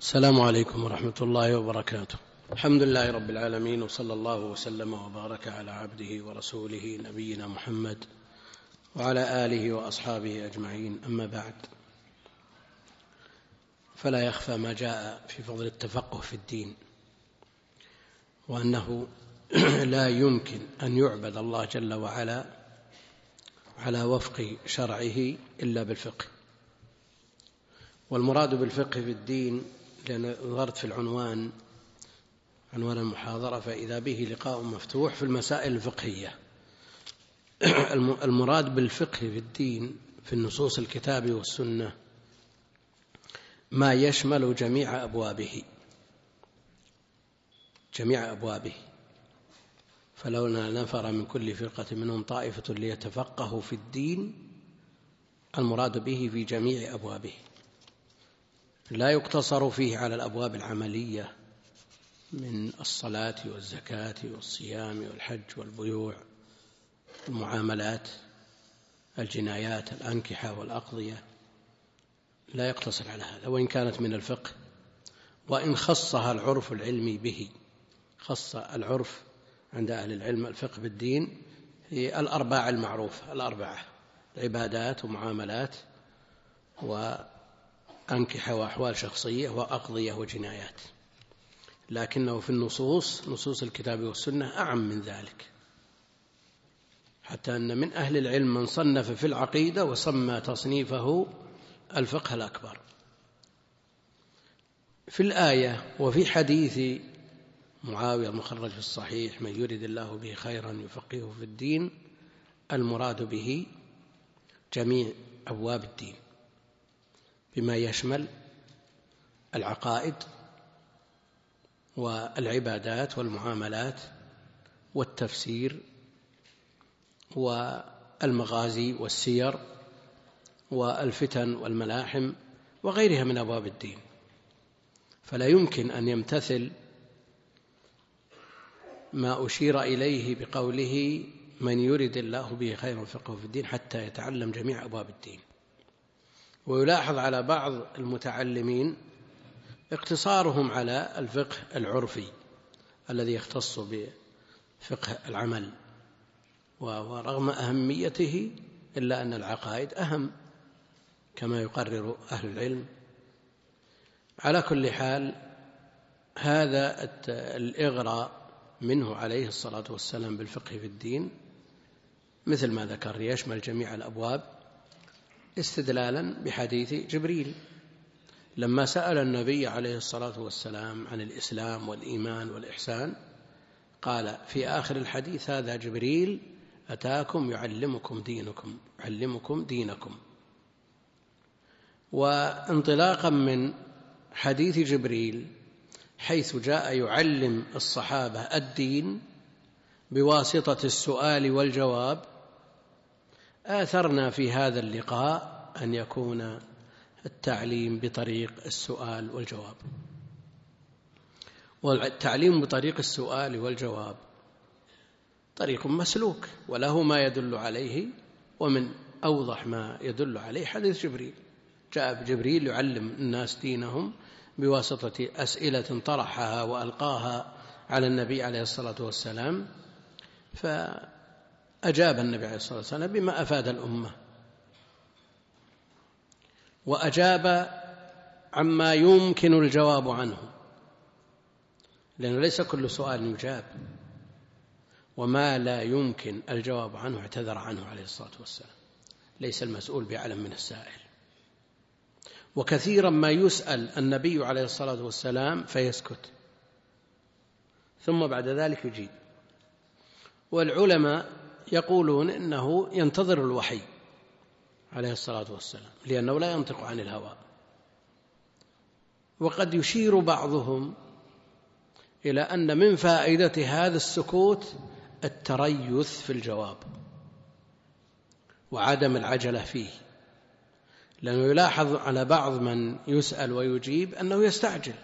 السلام عليكم ورحمة الله وبركاته. الحمد لله رب العالمين وصلى الله وسلم وبارك على عبده ورسوله نبينا محمد وعلى آله وأصحابه أجمعين. أما بعد فلا يخفى ما جاء في فضل التفقه في الدين وأنه لا يمكن أن يعبد الله جل وعلا على وفق شرعه إلا بالفقه. والمراد بالفقه في الدين لأن نظرت في العنوان عنوان المحاضرة فإذا به لقاء مفتوح في المسائل الفقهية. المراد بالفقه في الدين في النصوص الكتاب والسنة ما يشمل جميع أبوابه. جميع أبوابه. فلولا نفر من كل فرقة منهم طائفة ليتفقهوا في الدين المراد به في جميع أبوابه. لا يقتصر فيه على الأبواب العملية من الصلاة والزكاة والصيام والحج والبيوع المعاملات الجنايات الأنكحة والأقضية. لا يقتصر على هذا وإن كانت من الفقه. وإن خصها العرف العلمي به خص العرف عند أهل العلم الفقه بالدين هي الأرباع المعروفة الأربعة عبادات ومعاملات وأنكحة وأحوال شخصية وأقضية وجنايات. لكنه في النصوص نصوص الكتاب والسنة أعم من ذلك. حتى أن من أهل العلم من صنف في العقيدة وسمى تصنيفه الفقه الأكبر. في الآية وفي حديث معاوية المخرج في الصحيح من يرد الله به خيرا يفقهه في الدين المراد به جميع أبواب الدين. بما يشمل العقائد والعبادات والمعاملات والتفسير والمغازي والسير والفتن والملاحم وغيرها من أبواب الدين. فلا يمكن أن يمتثل ما أشير إليه بقوله من يرد الله به خيرا فقه في الدين حتى يتعلم جميع أبواب الدين. ويلاحظ على بعض المتعلمين اقتصارهم على الفقه العرفي الذي يختص بفقه العمل ورغم أهميته إلا أن العقائد أهم كما يقرر أهل العلم. على كل حال هذا الإغراء منه عليه الصلاة والسلام بالفقه في الدين مثل ما ذكر يشمل جميع الأبواب. استدلالا بحديث جبريل. لما سأل النبي عليه الصلاة والسلام عن الإسلام والإيمان والإحسان قال في آخر الحديث هذا جبريل أتاكم يعلمكم دينكم يعلمكم دينكم. وانطلاقا من حديث جبريل حيث جاء يعلم الصحابة الدين بواسطة السؤال والجواب آثرنا في هذا اللقاء أن يكون التعليم بطريق السؤال والجواب. والتعليم بطريق السؤال والجواب طريق مسلوك وله ما يدل عليه ومن أوضح ما يدل عليه حديث جبريل. جاء جبريل يعلم الناس دينهم بواسطة أسئلة طرحها وألقاها على النبي عليه الصلاة والسلام فأجاب النبي عليه الصلاة والسلام بما أفاد الأمة وأجاب عما يمكن الجواب عنه لأنه ليس كل سؤال يجاب وما لا يمكن الجواب عنه اعتذر عنه عليه الصلاة والسلام ليس المسؤول بعلم من السائل. وكثيرا ما يسأل النبي عليه الصلاة والسلام فيسكت ثم بعد ذلك يجيب. والعلماء يقولون إنه ينتظر الوحي عليه الصلاة والسلام لأنه لا ينطق عن الهوى. وقد يشير بعضهم إلى أن من فائدة هذا السكوت التريث في الجواب وعدم العجلة فيه. لأنه يلاحظ على بعض من يسأل ويجيب أنه يستعجل.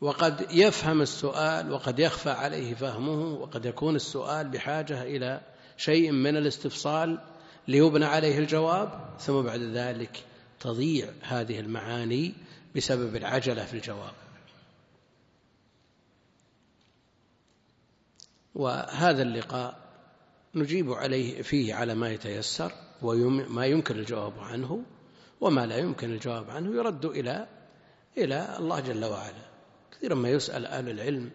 وقد يفهم السؤال وقد يخفى عليه فهمه وقد يكون السؤال بحاجة إلى شيء من الاستفصال ليبنى عليه الجواب ثم بعد ذلك تضيع هذه المعاني بسبب العجلة في الجواب. وهذا اللقاء نجيب عليه فيه على ما يتيسر وما يمكن الجواب عنه وما لا يمكن الجواب عنه يرد إلى إلى الله جل وعلا. كثيرا ما يسأل أهل العلم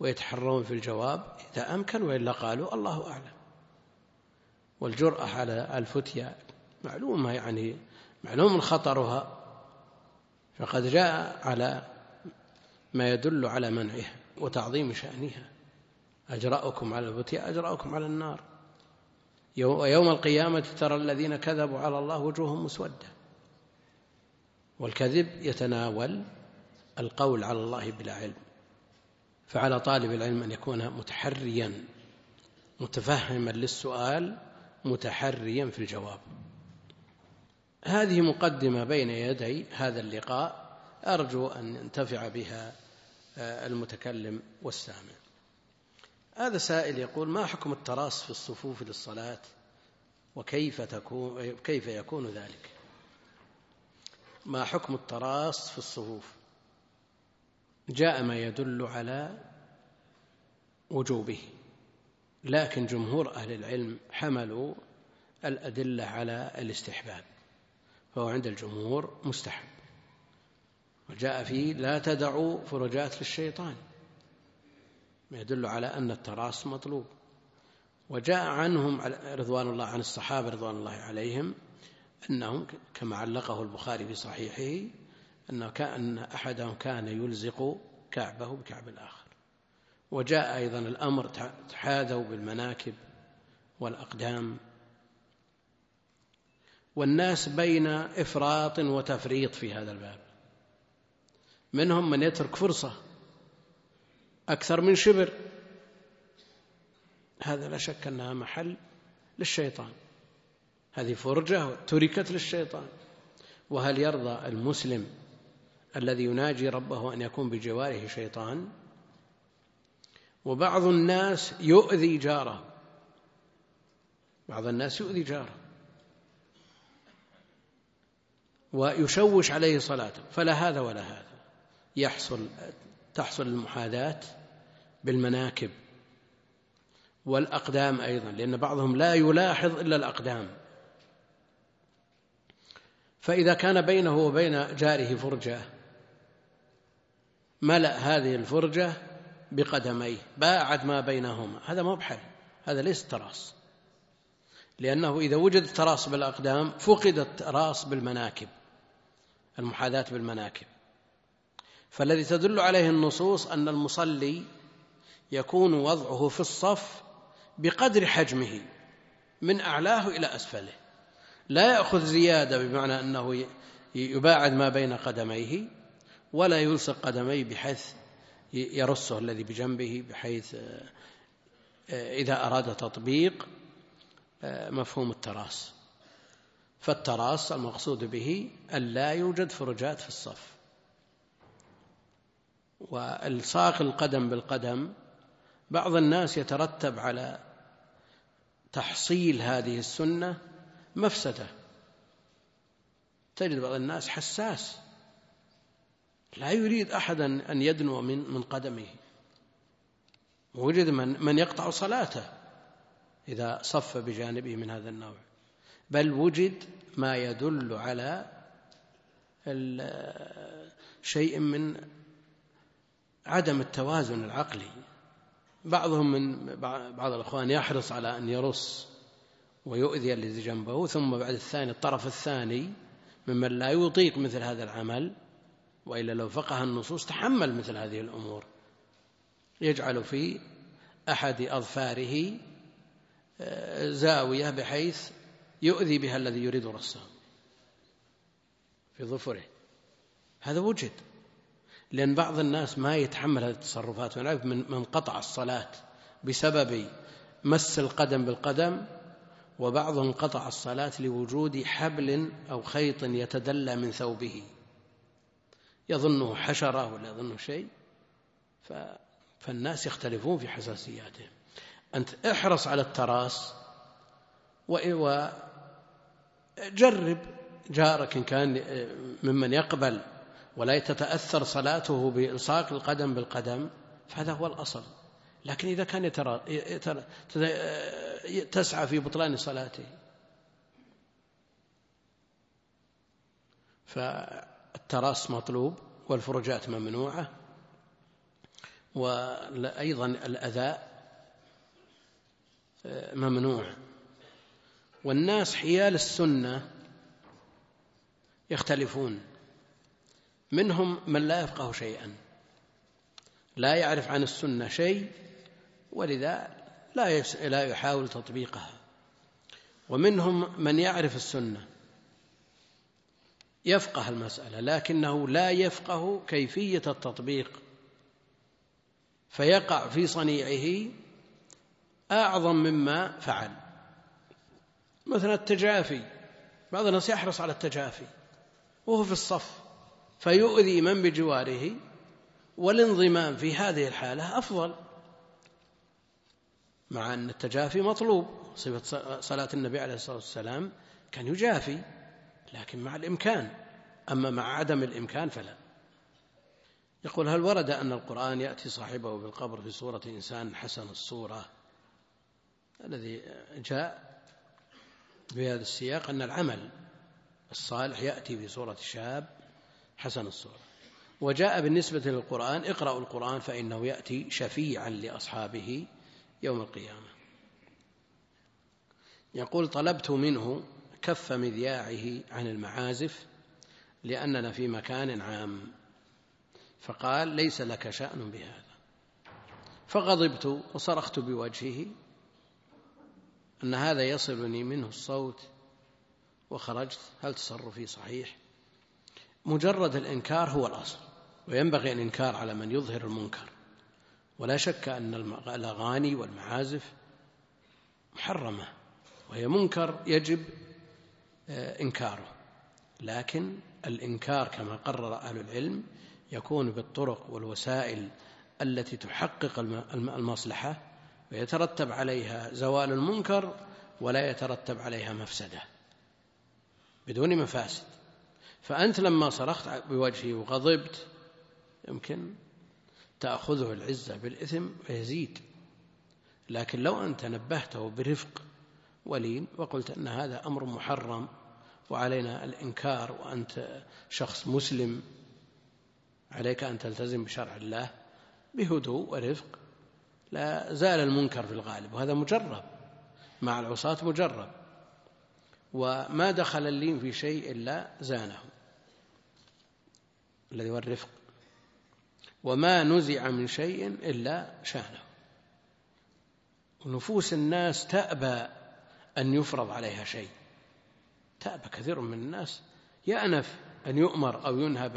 ويتحرون في الجواب إذا أمكن وإلا قالوا الله أعلم. والجرأة على الفتيا معلومة يعني معلوم خطرها فقد جاء على ما يدل على منعها وتعظيم شأنها. أجرأكم على الفتيا أجرأكم على النار. ويوم القيامة ترى الذين كذبوا على الله وجوههم مسودة. والكذب يتناول القول على الله بلا علم فعلى طالب العلم أن يكون متحريا متفهما للسؤال متحريا في الجواب. هذه مقدمة بين يدي هذا اللقاء أرجو أن ينتفع بها آه، المتكلم والسامع. هذا سائل يقول ما حكم التراص في الصفوف للصلاة؟ وكيف تكون كيف يكون ذلك؟ ما حكم التراص في الصفوف؟ جاء ما يدل على وجوبه لكن جمهور أهل العلم حملوا الأدلة على الاستحباب فهو عند الجمهور مستحب. وجاء فيه لا تدعوا فرجات للشيطان يدل على أن التراص مطلوب. وجاء عنهم رضوان الله عن الصحابة رضوان الله عليهم أنهم كما علقه البخاري في صحيحه أنه كأن أحدهم كان يلزق كعبه بكعب الآخر. وجاء أيضا الأمر تحاذوا بالمناكب والأقدام. والناس بين إفراط وتفريط في هذا الباب. منهم من يترك فرصة أكثر من شبر. هذا لا شك أنها محل للشيطان. هذه فرجة تركت للشيطان. وهل يرضى المسلم الذي يناجي ربه أن يكون بجواره شيطان وبعض الناس يؤذي جاره. بعض الناس يؤذي جاره. ويشوش عليه صلاته. فلا هذا ولا هذا. يحصل تحصل المحاذاة بالمناكب والأقدام أيضا لأن بعضهم لا يلاحظ إلا الأقدام. فإذا كان بينه وبين جاره فرجة ملأ هذه الفرجة بقدميه باعد ما بينهما. هذا ما بحل هذا ليس تراص. لأنه إذا وجد التراص بالأقدام فقد التراص بالمناكب المحاذاة بالمناكب. فالذي تدل عليه النصوص أن المصلي يكون وضعه في الصف بقدر حجمه من أعلاه إلى أسفله. لا يأخذ زيادة بمعنى أنه يباعد ما بين قدميه ولا يلصق قدميه بحيث يرصه الذي بجنبه بحيث آه، إذا أراد تطبيق آه، مفهوم التراص. فالتراص المقصود به أن لا يوجد فرجات في الصف. والصاق القدم بالقدم بعض الناس يترتب على تحصيل هذه السنة مفسدة. تجد بعض الناس حساس. لا يريد أحد أن يدنو من من قدمه. وجد من من يقطع صلاته إذا صف بجانبه من هذا النوع. بل وجد ما يدل على شيء من عدم التوازن العقلي. بعضهم من بعض الأخوان يحرص على أن يرص ويؤذي الذي جنبه ثم بعد الثاني الطرف الثاني ممن لا يطيق مثل هذا العمل وإلا لو فقه النصوص تحمل مثل هذه الأمور. يجعل في أحد أظفاره آه، زاوية بحيث يؤذي بها الذي يريد رصه في ظفره. هذا وجد. لأن بعض الناس ما يتحمل هذه التصرفات ونعرف من قطع الصلاة بسبب مس القدم بالقدم وبعضهم قطع الصلاة لوجود حبل أو خيط يتدلى من ثوبه. يظنه حشرة ولا يظنه شيء فالناس يختلفون في حساسياتهم أنت احرص على التراس وجرب جارك إن كان ممن يقبل ولا تتأثر صلاته بإلصاق القدم بالقدم فهذا هو الأصل. لكن إذا كان يترى تسعى في بطلان صلاته. فالتراص مطلوب والفرجات ممنوعة وأيضا الأذى ممنوع. والناس حيال السنة يختلفون. منهم من لا يفقه شيئا لا يعرف عن السنة شيء ولذا لا لا يحاول تطبيقها. ومنهم من يعرف السنة. يفقه المسألة لكنه لا يفقه كيفية التطبيق. فيقع في صنيعه أعظم مما فعل. مثلا التجافي بعض الناس يحرص على التجافي وهو في الصف فيؤذي من بجواره والانضمام في هذه الحالة أفضل مع أن التجافي مطلوب. صفة صلاة النبي عليه الصلاة والسلام كان يجافي. لكن مع الإمكان. أما مع عدم الإمكان فلا. يقول هل ورد أن القرآن يأتي صاحبه بالقبر في صورة إنسان حسن الصورة؟ الذي جاء بهذا السياق أن العمل الصالح يأتي في صورة شاب حسن الصورة. وجاء بالنسبة للقرآن اقرأوا القرآن فإنه يأتي شفيعا لأصحابه يوم القيامة. يقول طلبت منه كف مذياعه عن المعازف لأننا في مكان عام. فقال ليس لك شأن بهذا. فغضبت وصرخت بوجهه أن هذا يصلني منه الصوت. وخرجت. هل تصرفي صحيح؟ مجرد الإنكار هو الأصل وينبغي الإنكار على من يظهر المنكر. ولا شك أن الأغاني والمعازف محرمة وهي منكر يجب إنكاره. لكن الإنكار كما قرر أهل العلم يكون بالطرق والوسائل التي تحقق المصلحة ويترتب عليها زوال المنكر ولا يترتب عليها مفسدة بدون مفاسد. فأنت لما صرخت بوجهي وغضبت يمكن تأخذه العزة بالإثم فيزيد. لكن لو أنت نبهته برفق ولين وقلت أن هذا أمر محرم وعلينا الإنكار وأنت شخص مسلم. عليك أن تلتزم بشرع الله بهدوء ورفق. لا زال المنكر في الغالب وهذا مجرب. مع العصاة مجرب. وما دخل اللين في شيء إلا زانه. الذي هو الرفق. وما نزع من شيء إلا شانه. ونفوس الناس تأبى أن يفرض عليها شيء. تأبى كثير من الناس. يأنف أن يؤمر أو ينهى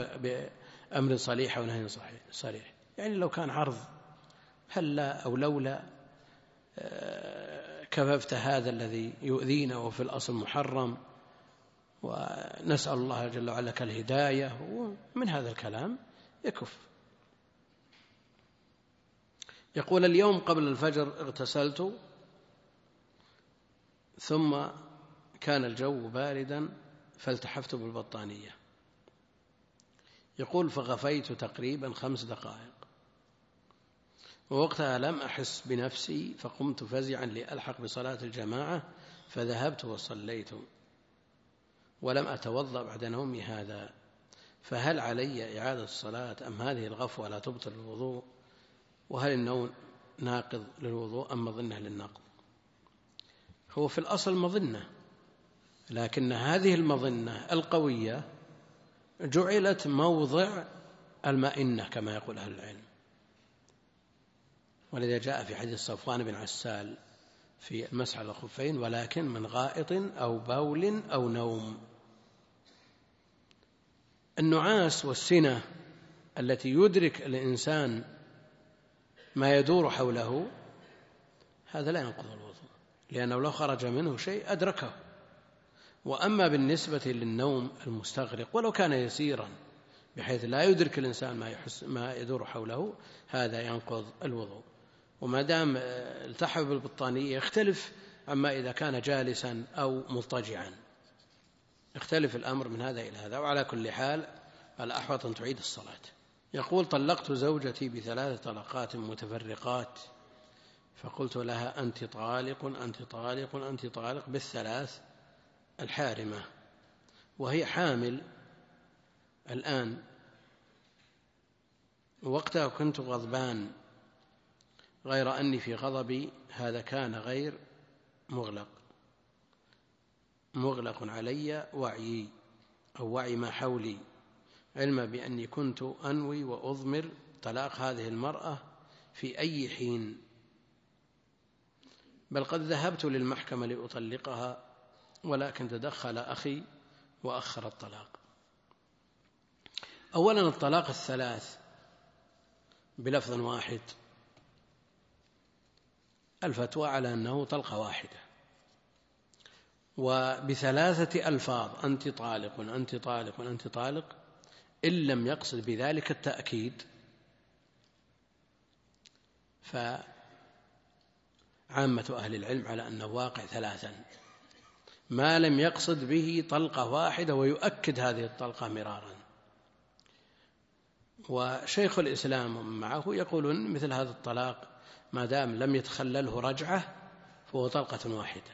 بأمر صليح أو نهي صريح. يعني لو كان عرض هلا أو لولا آه، كففت هذا الذي يؤذينا وفي الأصل محرم ونسأل الله جل وعلا الهداية ومن هذا الكلام يكف. يقول اليوم قبل الفجر اغتسلت ثم كان الجو باردا فالتحفت بالبطانية. يقول فغفيت تقريبا خمس دقائق. ووقتها لم أحس بنفسي فقمت فزعا لألحق بصلاة الجماعة فذهبت وصليت. ولم أتوضأ بعد نومي هذا. فهل علي إعادة الصلاة أم هذه الغفوة لا تبطل الوضوء؟ وهل النوم ناقض للوضوء أم مظنة للنقض؟ هو في الأصل مظنة لكن هذه المظنة القوية جعلت موضع المئنة كما يقول أهل العلم. ولذا جاء في حديث صفوان بن عسال في المسح على الخفين ولكن من غائط أو بول أو نوم. النعاس والسنة التي يدرك الإنسان ما يدور حوله هذا لا ينقض الوضوء لأنه لو خرج منه شيء أدركه. وأما بالنسبة للنوم المستغرق ولو كان يسيرا بحيث لا يدرك الإنسان ما, يحس ما يدور حوله هذا ينقض الوضوء. وما دام التحف بالبطانية يختلف عما إذا كان جالسا أو مضطجعا. يختلف الأمر من هذا إلى هذا. وعلى كل حال الأحوط أن تعيد الصلاة. يقول طلقت زوجتي بثلاث طلقات متفرقات. فقلت لها أنت طالق أنت طالق أنت طالق بالثلاث الحارمة وهي حامل الآن. وقتها كنت غضبان غير أني في غضبي هذا كان غير مغلق. مغلق علي وعيي أو وعي ما حولي. علما بأني كنت أنوي وأضمر طلاق هذه المرأة في أي حين. بل قد ذهبت للمحكمة لأطلقها ولكن تدخل أخي وأخر الطلاق. أولا الطلاق الثلاث بلفظ واحد. الفتوى على أنه طلقة واحدة. وبثلاثة ألفاظ أنت طالق أنت طالق أنت طالق إن لم يقصد بذلك التأكيد فعامة أهل العلم على أنه واقع ثلاثا. ما لم يقصد به طلقة واحدة ويؤكد هذه الطلقة مرارا. وشيخ الإسلام معه يقولون مثل هذا الطلاق ما دام لم يتخلله رجعة فهو طلقة واحدة.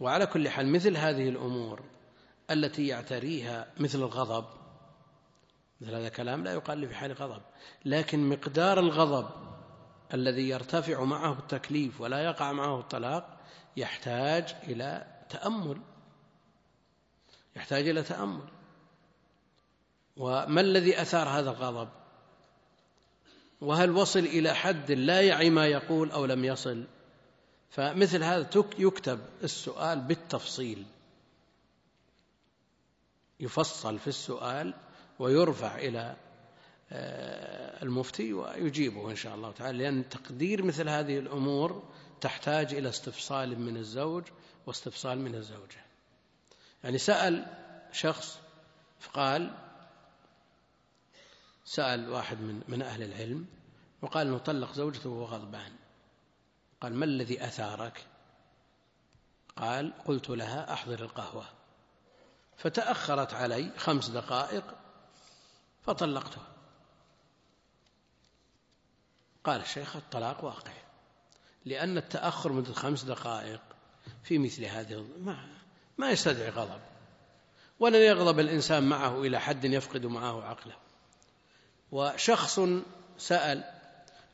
وعلى كل حال مثل هذه الأمور التي يعتريها مثل الغضب مثل هذا الكلام لا يقال في حال غضب لكن مقدار الغضب الذي يرتفع معه التكليف ولا يقع معه الطلاق يحتاج إلى تأمل. يحتاج إلى تأمل. وما الذي أثار هذا الغضب؟ وهل وصل إلى حد لا يعي ما يقول أو لم يصل؟ فمثل هذا يكتب السؤال بالتفصيل. يفصل في السؤال ويرفع إلى المفتي ويجيبه إن شاء الله تعالى لأن تقدير مثل هذه الأمور تحتاج إلى استفصال من الزوج واستفصال من الزوجة. يعني سأل شخص فقال سأل واحد من من أهل العلم وقال انه طلق زوجته وهو غضبان. قال ما الذي أثارك؟ قال قلت لها أحضر القهوة. فتأخرت علي خمس دقائق فطلقتها. قال الشيخ الطلاق واقع لأن التأخر مدة خمس دقائق في مثل هذه ما, ما يستدعي غضب ولن يغضب الإنسان معه إلى حد يفقد معه عقله. وشخص سأل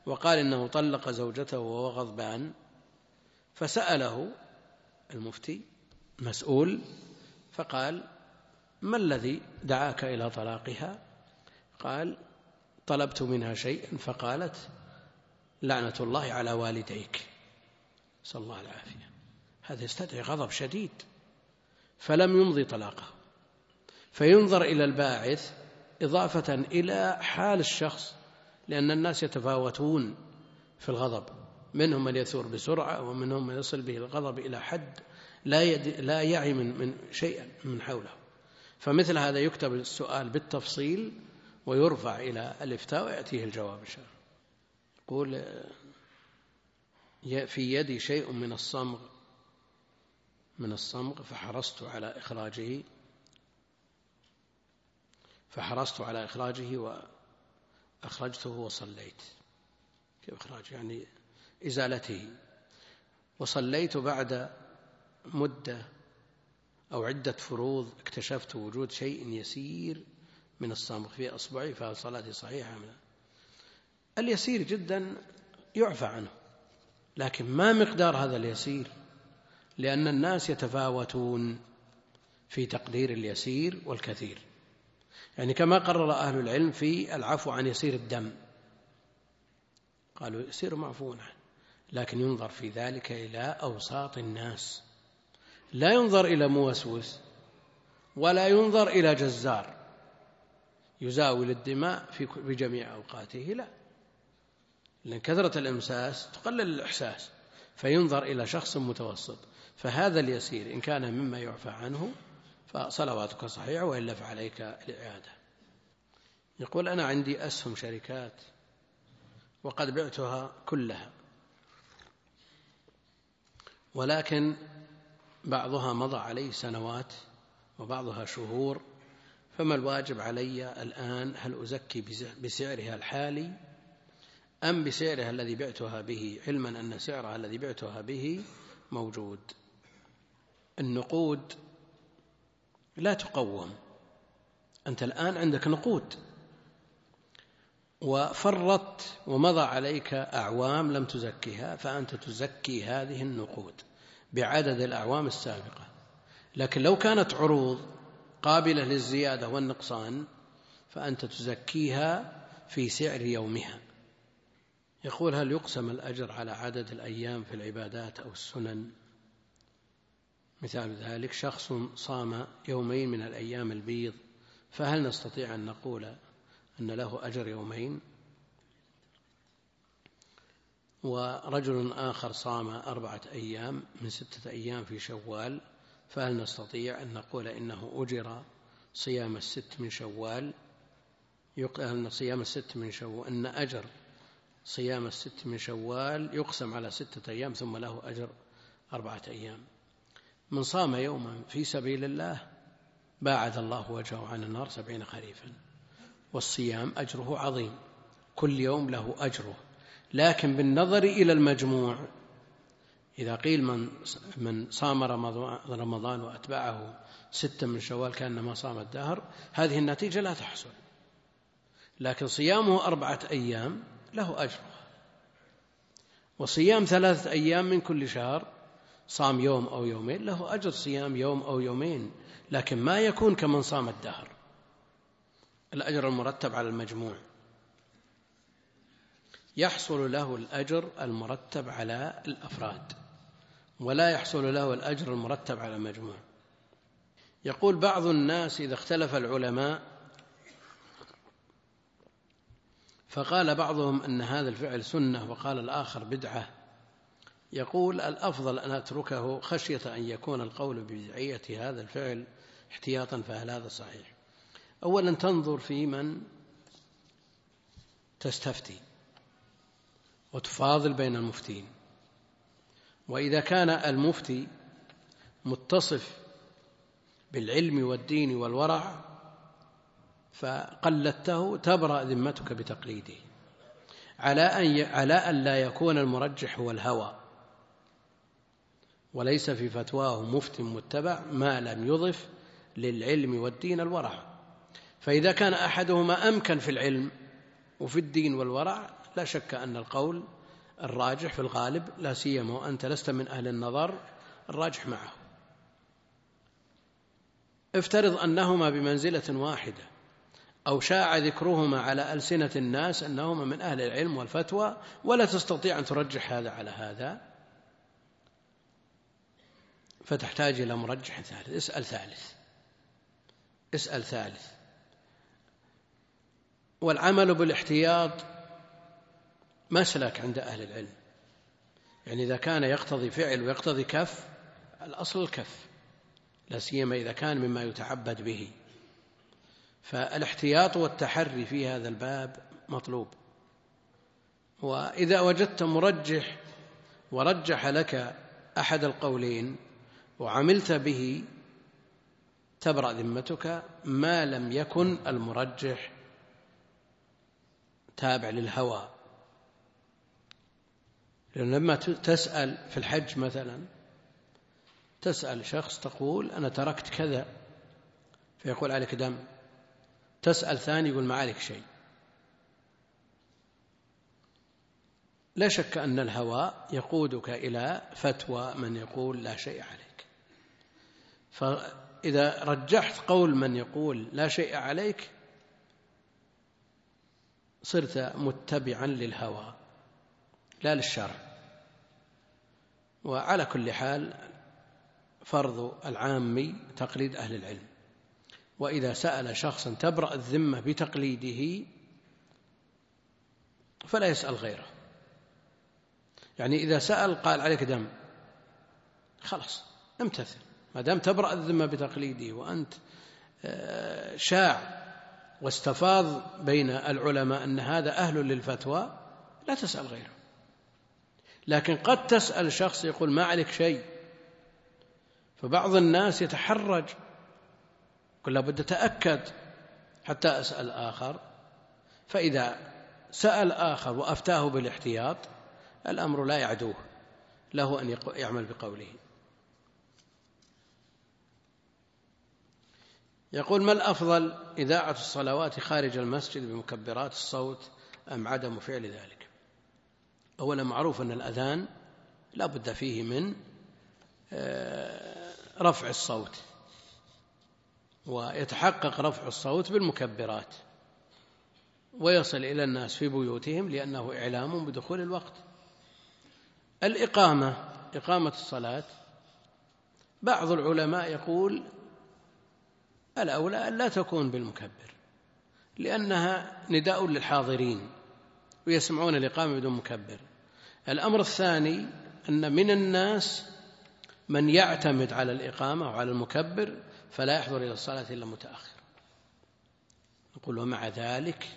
وقال إنه طلق زوجته وهو غضبان فسأله المفتي مسؤول فقال ما الذي دعاك إلى طلاقها؟ قال طلبت منها شيئا فقالت لعنة الله على والديك. نسأل الله العافية. هذا يستدعي غضب شديد. فلم يمضي طلاقه. فينظر إلى الباعث إضافة إلى حال الشخص لأن الناس يتفاوتون في الغضب. منهم من يثور بسرعة ومنهم من يصل به الغضب إلى حد لا لا يعي من من شيئا من حوله. فمثل هذا يكتب السؤال بالتفصيل ويرفع إلى الإفتاء ويأتيه الجواب إن شاء الله. يقول في يدي شيء من الصمغ. من الصمغ فحرصت على إخراجه. فحرصت على إخراجه وأخرجته وصليت. كيف إخراج؟ يعني إزالته. وصليت بعد مدة أو عدة فروض اكتشفت وجود شيء يسير من الصمغ في أصبعي فهل صلاتي صحيحة أم لا؟ اليسير جدا يعفى عنه لكن ما مقدار هذا اليسير؟ لأن الناس يتفاوتون في تقدير اليسير والكثير. يعني كما قرر أهل العلم في العفو عن يسير الدم. قالوا يسير معفو عنه لكن ينظر في ذلك إلى أوساط الناس. لا ينظر إلى موسوس ولا ينظر إلى جزار يزاول الدماء في بجميع أوقاته لا. لأن كثرة الإمساس تقلل الإحساس فينظر إلى شخص متوسط فهذا اليسير إن كان مما يعفى عنه فصلواتك صحيحة وإلا فعليك الإعادة. يقول أنا عندي أسهم شركات وقد بعتها كلها ولكن بعضها مضى عليه سنوات وبعضها شهور فما الواجب علي الآن هل أزكي بسعرها الحالي أم بسعرها الذي بعتها به علما أن سعرها الذي بعتها به موجود. النقود لا تقوم. أنت الآن عندك نقود. وفرطت ومضى عليك أعوام لم تزكيها فأنت تزكي هذه النقود بعدد الأعوام السابقة. لكن لو كانت عروض قابلة للزيادة والنقصان فأنت تزكيها في سعر يومها. يقول هل يقسم الأجر على عدد الأيام في العبادات أو السنن؟ مثال ذلك شخص صام يومين من الأيام البيض فهل نستطيع أن نقول أن له أجر يومين؟ ورجل آخر صام أربعة أيام من ستة أيام في شوال فهل نستطيع أن نقول إنه أجر صيام الست من شوال؟ أن صيام الست من شوال أن أجر صيام الست من شوال يقسم على ستة أيام ثم له أجر أربعة أيام. من صام يوما في سبيل الله باعد الله وجهه عن النار سبعين خريفا والصيام أجره عظيم. كل يوم له أجره. لكن بالنظر إلى المجموع إذا قيل من من صام رمضان وأتبعه ستا من شوال كأنما صام الدهر هذه النتيجة لا تحصل. لكن صيامه أربعة أيام له أجره وصيام ثلاثة أيام من كل شهر صام يوم أو يومين له أجر صيام يوم أو يومين لكن ما يكون كمن صام الدهر. الأجر المرتب على المجموع. يحصل له الأجر المرتب على الأفراد ولا يحصل له الأجر المرتب على المجموع. يقول بعض الناس إذا اختلف العلماء فقال بعضهم أن هذا الفعل سنة وقال الآخر بدعة. يقول الأفضل أن أتركه خشية أن يكون القول ببدعية هذا الفعل احتياطا فهل هذا صحيح؟ أولا تنظر في من تستفتي وتفاضل بين المفتين. وإذا كان المفتي متصف بالعلم والدين والورع فقلدته تبرأ ذمتك بتقليده. على أن على أن لا يكون المرجح هو الهوى. وليس في فتواه مفت متبع ما لم يضف للعلم والدين الورع. فإذا كان أحدهما أمكن في العلم وفي الدين والورع لا شك أن القول الراجح في الغالب لا سيما وأنت لست من أهل النظر الراجح معه. افترض أنهما بمنزلة واحدة. أو شاع ذكرهما على ألسنة الناس أنهما من أهل العلم والفتوى ولا تستطيع أن ترجح هذا على هذا. فتحتاج إلى مرجح ثالث. اسأل ثالث. اسأل ثالث. والعمل بالاحتياط مسلك عند أهل العلم. يعني إذا كان يقتضي فعل ويقتضي كف الأصل الكف لا سيما إذا كان مما يتعبد به. فالاحتياط والتحري في هذا الباب مطلوب. وإذا وجدت مرجح ورجح لك أحد القولين وعملت به تبرأ ذمتك ما لم يكن المرجح تابع للهوى. لأن لما تسأل في الحج مثلا تسأل شخص تقول أنا تركت كذا فيقول عليك دم. تسأل ثاني يقول ما عليك شيء. لا شك أن الهوى يقودك إلى فتوى من يقول لا شيء عليك. فإذا رجحت قول من يقول لا شيء عليك صرت متبعا للهوى لا للشرع. وعلى كل حال فرض العامي تقليد أهل العلم. وإذا سأل شخصا تبرأ الذمة بتقليده فلا يسأل غيره. يعني إذا سأل قال عليك دم خلاص امتثل. ما دام تبرأ الذمة بتقليده وأنت آه، شاع واستفاض بين العلماء أن هذا أهل للفتوى لا تسأل غيره. لكن قد تسأل شخص يقول ما عليك شيء فبعض الناس يتحرج قل لابد تأكد حتى أسأل آخر. فإذا سأل آخر وأفتاه بالاحتياط الأمر لا يعدوه له أن يعمل بقوله. يقول ما الأفضل إذاعة الصلوات خارج المسجد بمكبرات الصوت أم عدم فعل ذلك؟ أولا معروف أن الأذان لا بد فيه من آه، رفع الصوت. ويتحقق رفع الصوت بالمكبرات ويصل إلى الناس في بيوتهم لأنه إعلام بدخول الوقت. الإقامة إقامة الصلاة بعض العلماء يقول الأولى أن لا تكون بالمكبر لأنها نداء للحاضرين ويسمعون الإقامة بدون مكبر. الأمر الثاني أن من الناس من يعتمد على الإقامة وعلى المكبر فلا يحضر إلى الصلاة إلا متأخر. نقول ومع ذلك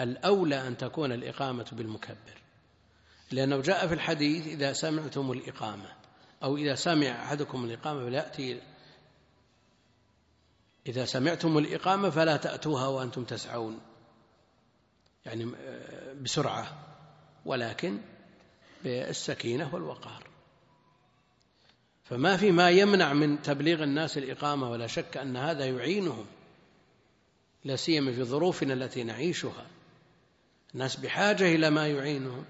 الأولى أن تكون الإقامة بالمكبر لأنه جاء في الحديث إذا سمعتم الإقامة أو إذا سمع أحدكم الإقامة فليأتي إذا سمعتم الإقامة فلا تأتوها وأنتم تسعون يعني آه، بسرعة ولكن بالسكينة والوقار. فما في ما يمنع من تبليغ الناس الإقامة ولا شك أن هذا يعينهم لا سيما في ظروفنا التي نعيشها. الناس بحاجة إلى ما يعينهم.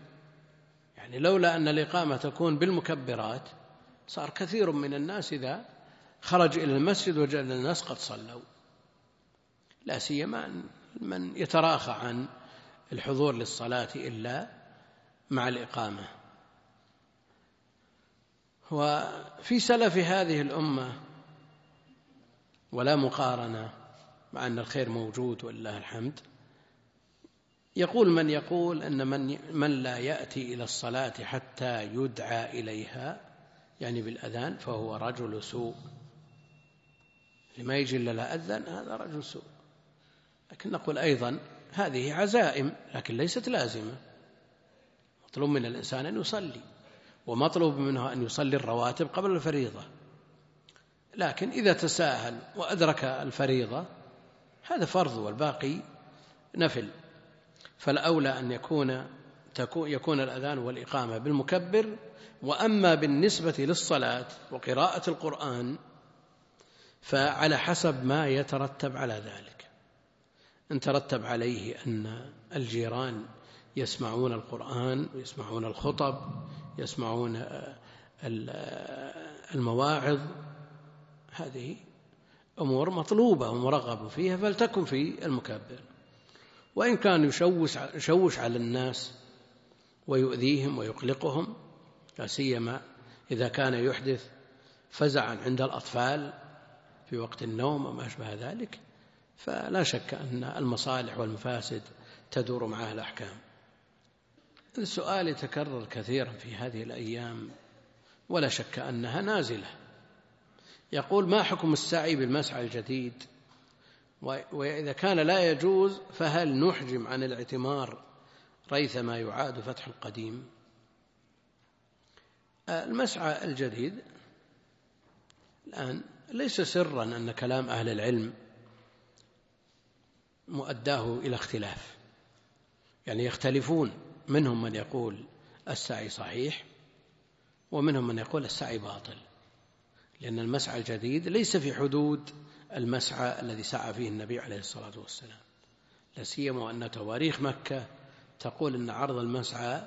يعني لولا أن الإقامة تكون بالمكبرات صار كثير من الناس إذا خرج إلى المسجد وجد الناس قد صلوا. لا سيما من يتراخى عن الحضور للصلاة إلا مع الإقامة. وفي سلف هذه الأمة ولا مقارنة مع أن الخير موجود ولله الحمد يقول من يقول أن من, من لا يأتي إلى الصلاة حتى يدعى إليها يعني بالأذان فهو رجل سوء. لما يجي إلا لا أذن هذا رجل سوء. لكن نقول أيضا هذه عزائم لكن ليست لازمة. مطلوب من الإنسان أن يصلي. ومطلوب منه أن يصلي الرواتب قبل الفريضة. لكن إذا تساهل وأدرك الفريضة هذا فرض والباقي نفل. فالأولى أن يكون يكون الأذان والإقامة بالمكبر وأما بالنسبة للصلاة وقراءة القرآن فعلى حسب ما يترتب على ذلك. إن ترتب عليه أن الجيران يسمعون القرآن ويسمعون الخطب يسمعون المواعظ. هذه أمور مطلوبة ومرغب فيها فلتكن في المكبر. وإن كان يشوش, يشوش على الناس ويؤذيهم ويقلقهم لا سيما إذا كان يحدث فزعا عند الأطفال في وقت النوم وما أشبه ذلك فلا شك أن المصالح والمفاسد تدور معها الأحكام. السؤال يتكرر كثيرا في هذه الأيام ولا شك أنها نازلة. يقول ما حكم السعي بالمسعى الجديد؟ وإذا كان لا يجوز فهل نحجم عن الاعتمار ريثما يعاد فتح القديم؟ المسعى الجديد الآن ليس سرا أن كلام أهل العلم مؤداه إلى اختلاف يعني يختلفون. منهم من يقول السعي صحيح ومنهم من يقول السعي باطل لأن المسعى الجديد ليس في حدود المسعى الذي سعى فيه النبي عليه الصلاة والسلام لا سيما وأن تواريخ مكة تقول أن عرض المسعى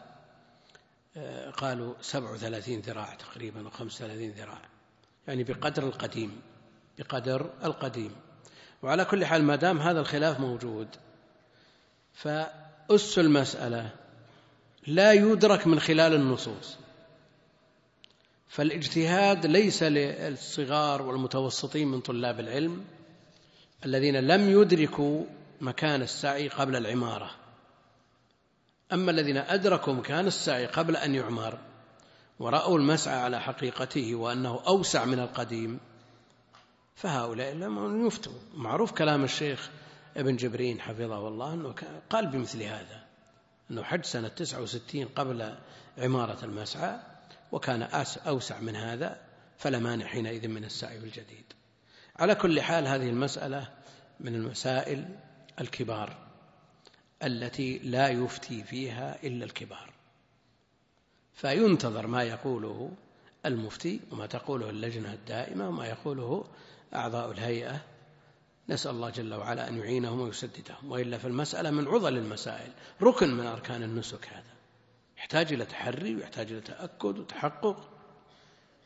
آه، قالوا سبع وثلاثين ذراع تقريبا وخمس وثلاثين ذراع يعني بقدر القديم بقدر القديم. وعلى كل حال ما دام هذا الخلاف موجود فأس المسألة لا يدرك من خلال النصوص. فالاجتهاد ليس للصغار والمتوسطين من طلاب العلم الذين لم يدركوا مكان السعي قبل العمارة. أما الذين أدركوا مكان السعي قبل أن يعمر ورأوا المسعى على حقيقته وأنه أوسع من القديم فهؤلاء لم يفتوا. معروف كلام الشيخ ابن جبرين حفظه الله أنه قال بمثل هذا. أنه حج سنة 69 قبل عمارة المسعى وكان أوسع من هذا فلا مانع حينئذ من السعي بالجديد على كل حال هذه المسألة من المسائل الكبار التي لا يفتي فيها إلا الكبار. فينتظر ما يقوله المفتي وما تقوله اللجنة الدائمة وما يقوله أعضاء الهيئة نسأل الله جل وعلا أن يعينهم ويسددهم. وإلا فالمسألة من عضل المسائل ركن من أركان النسك هذا. يحتاج إلى تحري ويحتاج إلى تأكد وتحقق.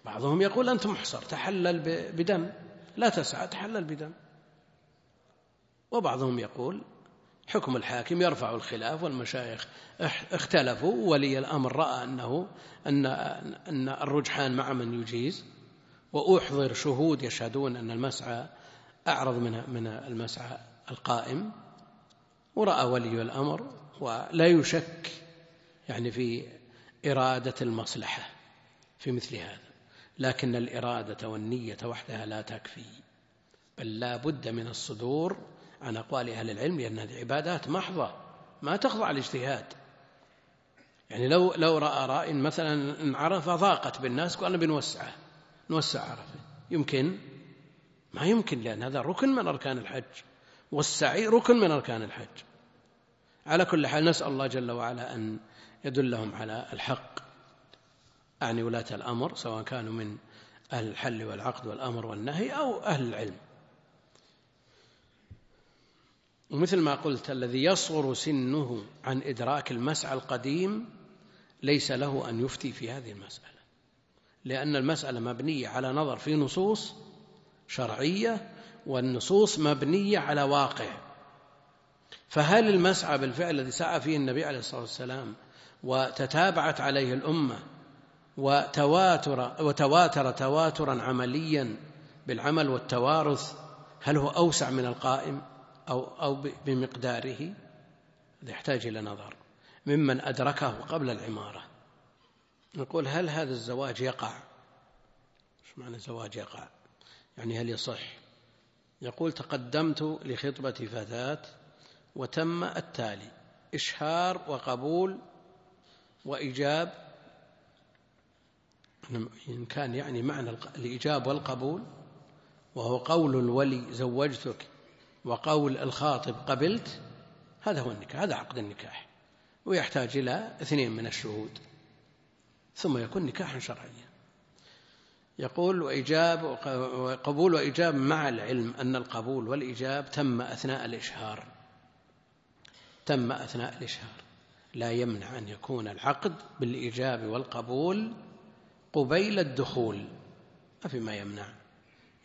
بعضهم يقول أنت محصر تحلل بدم. لا تسعى تحلل بدم. وبعضهم يقول حكم الحاكم يرفع الخلاف والمشايخ اختلفوا. ولي الأمر رأى أنه أن أن الرجحان مع من يجيز. وأحضر شهود يشهدون أن المسعى أعرض من من المسعى القائم ورأى ولي الأمر ولا يشك يعني في إرادة المصلحة في مثل هذا لكن الإرادة والنية وحدها لا تكفي بل لا بد من الصدور عن أقوال أهل العلم لأن هذه عبادات محضة ما تخضع الاجتهاد يعني لو لو رأى راء مثلا إن عرفة ضاقت بالناس قال بنوسعه نوسع عرفة يمكن ما يمكن لأن هذا ركن من أركان الحج والسعي ركن من أركان الحج. على كل حال نسأل الله جل وعلا أن يدلهم على الحق. أعني ولاة الأمر سواء كانوا من أهل الحل والعقد والأمر والنهي أو أهل العلم. ومثل ما قلت الذي يصغر سنه عن إدراك المسعى القديم ليس له أن يفتي في هذه المسألة لأن المسألة مبنية على نظر في نصوص شرعية والنصوص مبنية على واقع. فهل المسعى بالفعل الذي سعى فيه النبي عليه الصلاة والسلام وتتابعت عليه الأمة وتواتر وتواتر تواترا عمليا بالعمل والتوارث هل هو أوسع من القائم أو أو بمقداره؟ هذا يحتاج إلى نظر. ممن أدركه قبل العمارة. نقول هل هذا الزواج يقع؟ إيش معنى الزواج يقع؟ يعني هل يصح؟ يقول تقدمت لخطبة فتاة وتم التالي إشهار وقبول وإيجاب. إن كان يعني معنى الإيجاب والقبول وهو قول الولي زوجتك وقول الخاطب قبلت هذا هو النكاح هذا عقد النكاح ويحتاج إلى اثنين من الشهود ثم يكون نكاحا شرعيا. يقول وإيجاب وقبول وإيجاب مع العلم أن القبول والإيجاب تم أثناء الإشهار. تم أثناء الإشهار. لا يمنع أن يكون العقد بالإيجاب والقبول قبيل الدخول. ما في ما يمنع.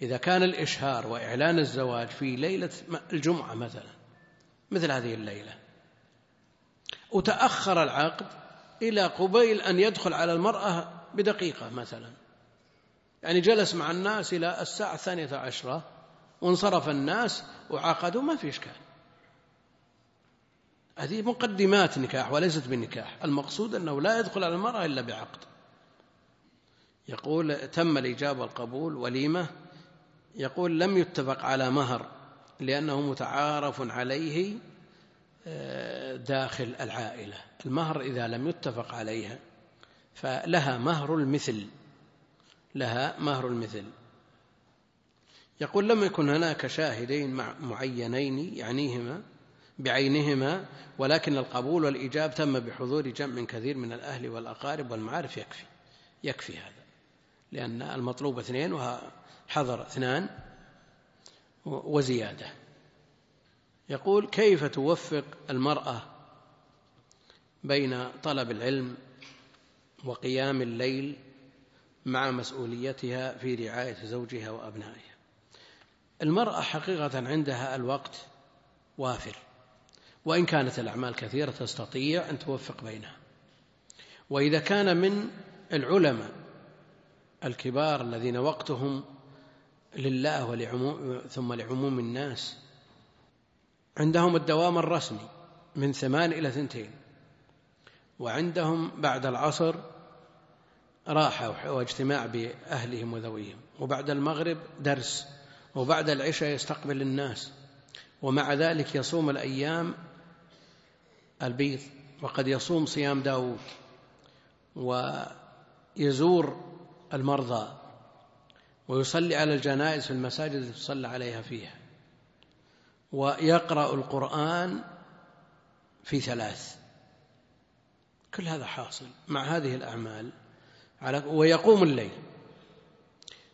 إذا كان الإشهار وإعلان الزواج في ليلة الجمعة مثلا مثل هذه الليلة وتأخر العقد إلى قبيل أن يدخل على المرأة بدقيقة مثلا. يعني جلس مع الناس إلى الساعة الثانية عشرة وانصرف الناس وعقدوا ما في إشكال. هذه مقدمات نكاح وليست بالنكاح المقصود أنه لا يدخل على المرأة إلا بعقد. يقول تم الإجابة والقبول وليمة. يقول لم يتفق على مهر لأنه متعارف عليه آه، داخل العائلة. المهر إذا لم يتفق عليها فلها مهر المثل. لها مهر المثل. يقول لم يكن هناك شاهدين معينين يعنيهما بعينهما ولكن القبول والإيجاب تم بحضور جمع كثير من الأهل والأقارب والمعارف يكفي يكفي هذا. لأن المطلوب اثنين وحضر اثنان وزيادة. يقول كيف توفق المرأة بين طلب العلم وقيام الليل مع مسؤوليتها في رعاية زوجها وأبنائها. المرأة حقيقة عندها الوقت وافر وإن كانت الأعمال كثيرة تستطيع أن توفق بينها. وإذا كان من العلماء الكبار الذين وقتهم لله ولعموم ثم لعموم الناس عندهم الدوام الرسمي من ثمان إلى ثنتين وعندهم بعد العصر راحة واجتماع بأهلهم وذويهم. وبعد المغرب درس. وبعد العشاء يستقبل الناس. ومع ذلك يصوم الأيام البيض. وقد يصوم صيام داود ويزور المرضى. ويصلي على الجنائز في المساجد التي تصلى عليها فيها. ويقرأ القرآن في ثلاث. كل هذا حاصل مع هذه الأعمال. على ويقوم الليل.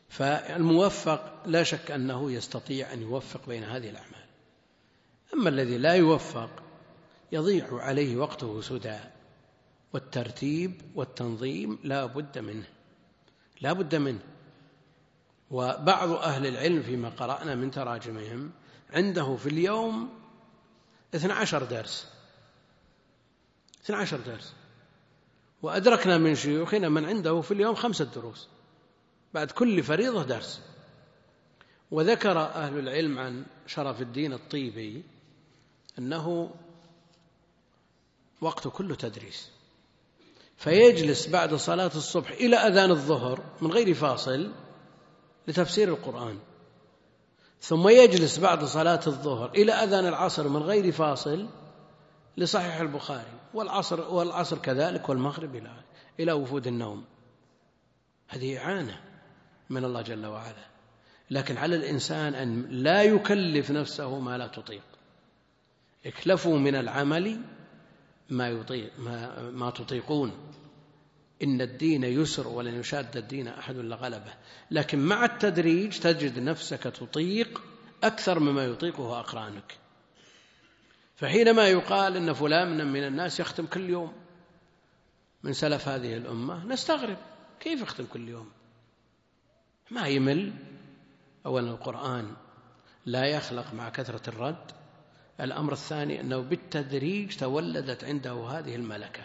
فالموفق لا شك أنه يستطيع أن يوفق بين هذه الأعمال. أما الذي لا يوفق يضيع عليه وقته سدى والترتيب والتنظيم لا بد منه. لا بد منه. وبعض أهل العلم فيما قرأنا من تراجمهم عنده في اليوم 12 درس. 12 درس. وأدركنا من شيوخنا من عنده في اليوم خمسة دروس. بعد كل فريضة درس. وذكر أهل العلم عن شرف الدين الطيبي أنه وقت كله تدريس. فيجلس بعد صلاة الصبح إلى أذان الظهر من غير فاصل لتفسير القرآن. ثم يجلس بعد صلاة الظهر إلى أذان العصر من غير فاصل لصحيح البخاري. والعصر والعصر كذلك والمغرب إلى إلى وفود النوم. هذه إعانة من الله جل وعلا. لكن على الإنسان أن لا يكلف نفسه ما لا تطيق. اكلفوا من العمل ما يطيق ما, ما تطيقون. إن الدين يسر ولن يشاد الدين أحد لغلبه لكن مع التدريج تجد نفسك تطيق أكثر مما يطيقه أقرانك. فحينما يقال إن فلان من الناس يختم كل يوم من سلف هذه الأمة نستغرب كيف يختم كل يوم؟ ما يمل؟ اولا القرآن لا يخلق مع كثرة الرد. الأمر الثاني أنه بالتدريج تولدت عنده هذه الملكة.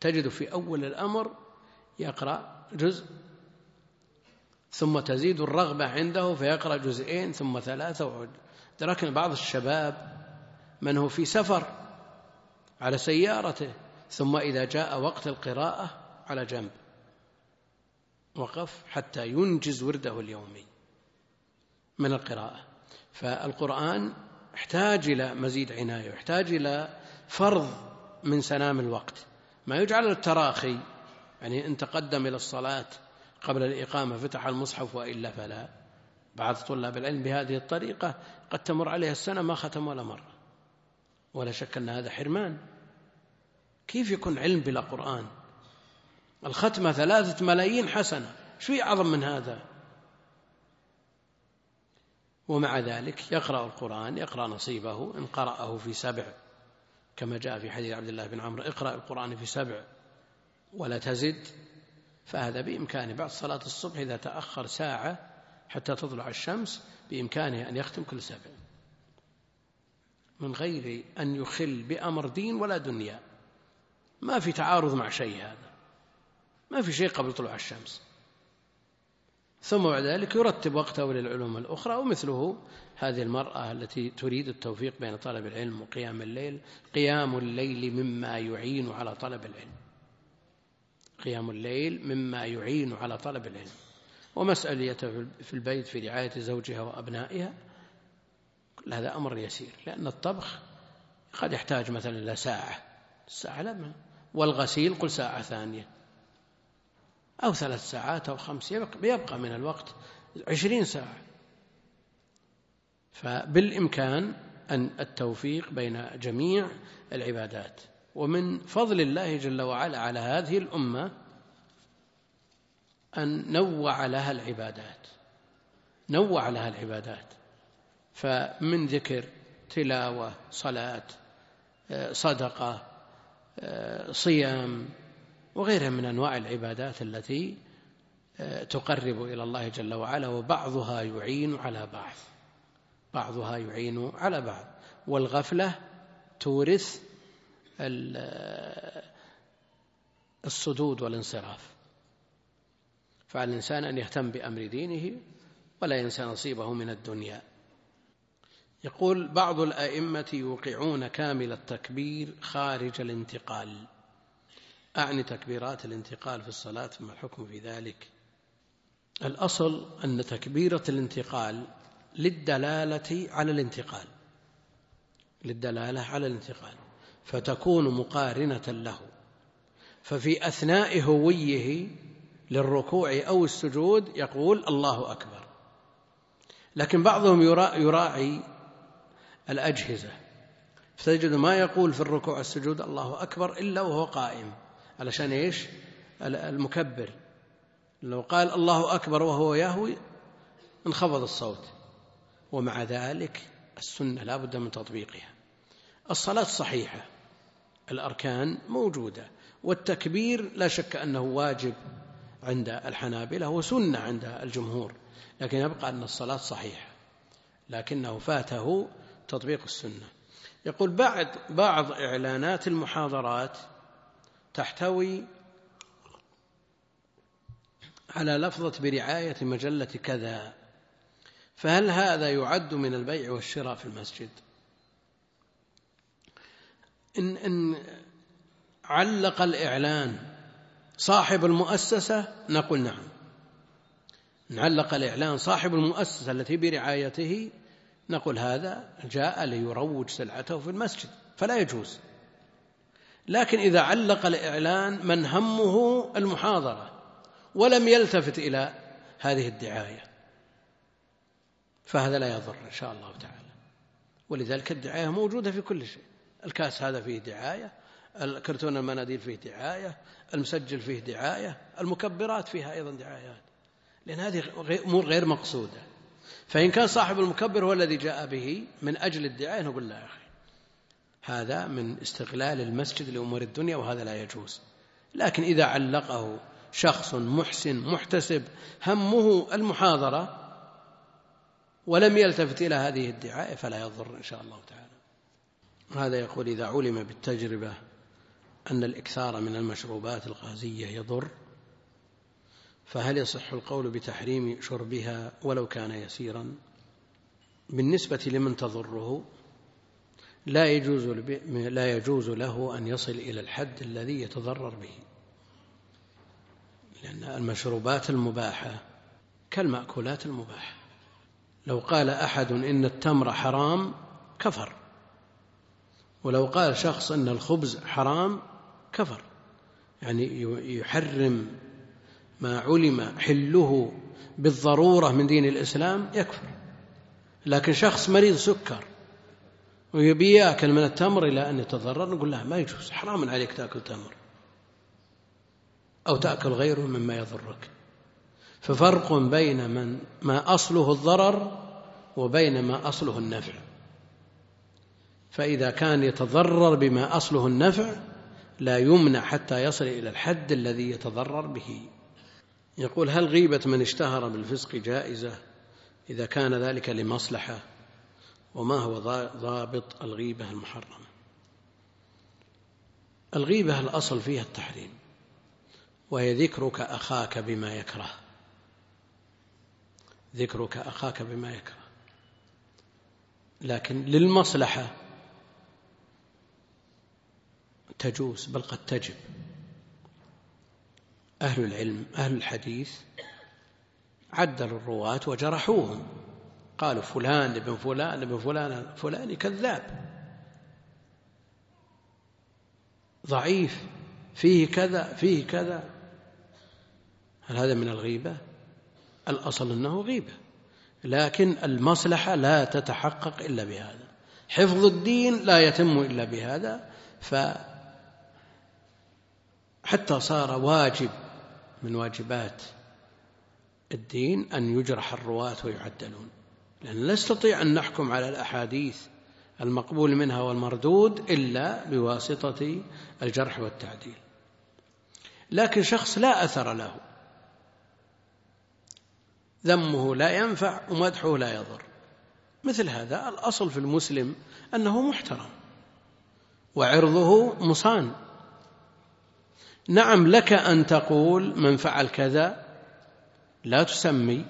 تجد في أول الأمر يقرأ جزء ثم تزيد الرغبة عنده فيقرأ جزئين ثم ثلاثة لكن بعض الشباب من هو في سفر على سيارته ثم إذا جاء وقت القراءة على جنب. وقف حتى ينجز ورده اليومي من القراءة. فالقرآن احتاج إلى مزيد عناية يحتاج إلى فرض من سنام الوقت. ما يجعل التراخي يعني إن تقدم إلى الصلاة قبل الإقامة فتح المصحف وإلا فلا. بعض طلاب العلم بهذه الطريقة قد تمر عليها السنة ما ختم ولا مرة. ولا شك أن هذا حرمان. كيف يكون علم بلا قرآن؟ الختمة ثلاثة ملايين حسنة. شو أعظم من هذا؟ ومع ذلك يقرأ القرآن يقرأ نصيبه إن قرأه في سبع كما جاء في حديث عبد الله بن عمرو اقرأ القرآن في سبع ولا تزد. فهذا بإمكانه بعد صلاة الصبح إذا تأخر ساعة حتى تطلع الشمس بإمكانه أن يختم كل سبع. من غير أن يخل بأمر دين ولا دنيا. ما في تعارض مع شيء هذا. ما في شيء قبل طلوع الشمس. ثم بعد ذلك يرتب وقته للعلوم الأخرى ومثله هذه المرأة التي تريد التوفيق بين طلب العلم وقيام الليل قيام الليل مما يعين على طلب العلم. قيام الليل مما يعين على طلب العلم. ومسألة في البيت في رعاية زوجها وأبنائها هذا أمر يسير لأن الطبخ قد يحتاج مثلا إلى ساعة الساعة لما والغسيل قل ساعة ثانية أو ثلاث ساعات أو خمس يبقى, يبقى من الوقت عشرين ساعة. فبالإمكان أن التوفيق بين جميع العبادات. ومن فضل الله جل وعلا على هذه الأمة أن نوع لها العبادات نوع لها العبادات. فمن ذكر تلاوة صلاة صدقة صيام وغيرها من أنواع العبادات التي تقرب إلى الله جل وعلا وبعضها يعين على بعض. بعضها يعين على بعض. والغفلة تورث الصدود والانصراف. فعلى الإنسان أن يهتم بأمر دينه ولا ينسى نصيبه من الدنيا. يقول بعض الأئمة يوقعون كامل التكبير خارج الانتقال. أعني تكبيرات الانتقال في الصلاة ما الحكم في ذلك؟ الأصل أن تكبيرة الانتقال للدلالة على الانتقال. للدلالة على الانتقال. فتكون مقارنة له. ففي أثناء هويه للركوع أو السجود يقول الله أكبر. لكن بعضهم يراعي الأجهزة. فتجد ما يقول في الركوع والسجود الله أكبر إلا وهو قائم. علشان إيش؟ المكبر. لو قال الله أكبر وهو يهوي انخفض الصوت. ومع ذلك السنة لا بد من تطبيقها. الصلاة صحيحة. الأركان موجودة. والتكبير لا شك أنه واجب عند الحنابلة وسنة عند الجمهور. لكن يبقى أن الصلاة صحيحة. لكنه فاته تطبيق السنة. يقول بعد بعض إعلانات المحاضرات تحتوي على لفظة برعاية مجلة كذا فهل هذا يعد من البيع والشراء في المسجد؟ إن, إن علق الإعلان صاحب المؤسسة نقول نعم. نعلق الإعلان صاحب المؤسسة التي برعايته نقول هذا جاء ليروج سلعته في المسجد فلا يجوز. لكن إذا علق الإعلان من همه المحاضرة ولم يلتفت إلى هذه الدعاية فهذا لا يضر إن شاء الله تعالى. ولذلك الدعاية موجودة في كل شيء. الكاس هذا فيه دعاية الكرتون المناديل فيه دعاية المسجل فيه دعاية المكبرات فيها أيضا دعايات. لأن هذه أمور غير مقصودة. فإن كان صاحب المكبر هو الذي جاء به من أجل الدعاية نقول لا يا أخي. هذا من استغلال المسجد لأمور الدنيا وهذا لا يجوز. لكن إذا علقه شخص محسن محتسب همه المحاضرة ولم يلتفت إلى هذه الدعاية فلا يضر إن شاء الله تعالى. هذا يقول إذا علم بالتجربة أن الإكثار من المشروبات الغازية يضر فهل يصح القول بتحريم شربها ولو كان يسيرا؟ بالنسبة لمن تضره لا يجوز لا يجوز له أن يصل إلى الحد الذي يتضرر به. لأن المشروبات المباحة كالمأكولات المباحة. لو قال أحد إن التمر حرام كفر. ولو قال شخص أن الخبز حرام كفر. يعني يحرم ما علم حله بالضرورة من دين الإسلام يكفر. لكن شخص مريض سكر ويبي ياكل من التمر إلى أن يتضرر نقول له ما يجوز حرام عليك تأكل تمر أو تأكل غيره مما يضرك. ففرق بين من ما أصله الضرر وبين ما أصله النفع. فإذا كان يتضرر بما أصله النفع لا يمنع حتى يصل إلى الحد الذي يتضرر به. يقول هل غيبة من اشتهر بالفسق جائزة؟ إذا كان ذلك لمصلحة وما هو ضابط الغيبة المحرمة؟ الغيبة الأصل فيها التحريم وهي ذكرك أخاك بما يكره. ذكرك أخاك بما يكره. لكن للمصلحة تجوز بل قد تجب. أهل العلم أهل الحديث عدلوا الرواة وجرحوهم. قالوا فلان ابن فلان ابن فلان فلان كذاب. ضعيف فيه كذا فيه كذا. هل هذا من الغيبة؟ الأصل أنه غيبة. لكن المصلحة لا تتحقق إلا بهذا. حفظ الدين لا يتم إلا بهذا. ف حتى صار واجب من واجبات الدين أن يجرح الرواة ويعدلون لأن لا نستطيع أن نحكم على الأحاديث المقبول منها والمردود إلا بواسطة الجرح والتعديل. لكن شخص لا أثر له ذمه لا ينفع ومدحه لا يضر. مثل هذا الأصل في المسلم أنه محترم وعرضه مصان. نعم لك أن تقول من فعل كذا لا تسمي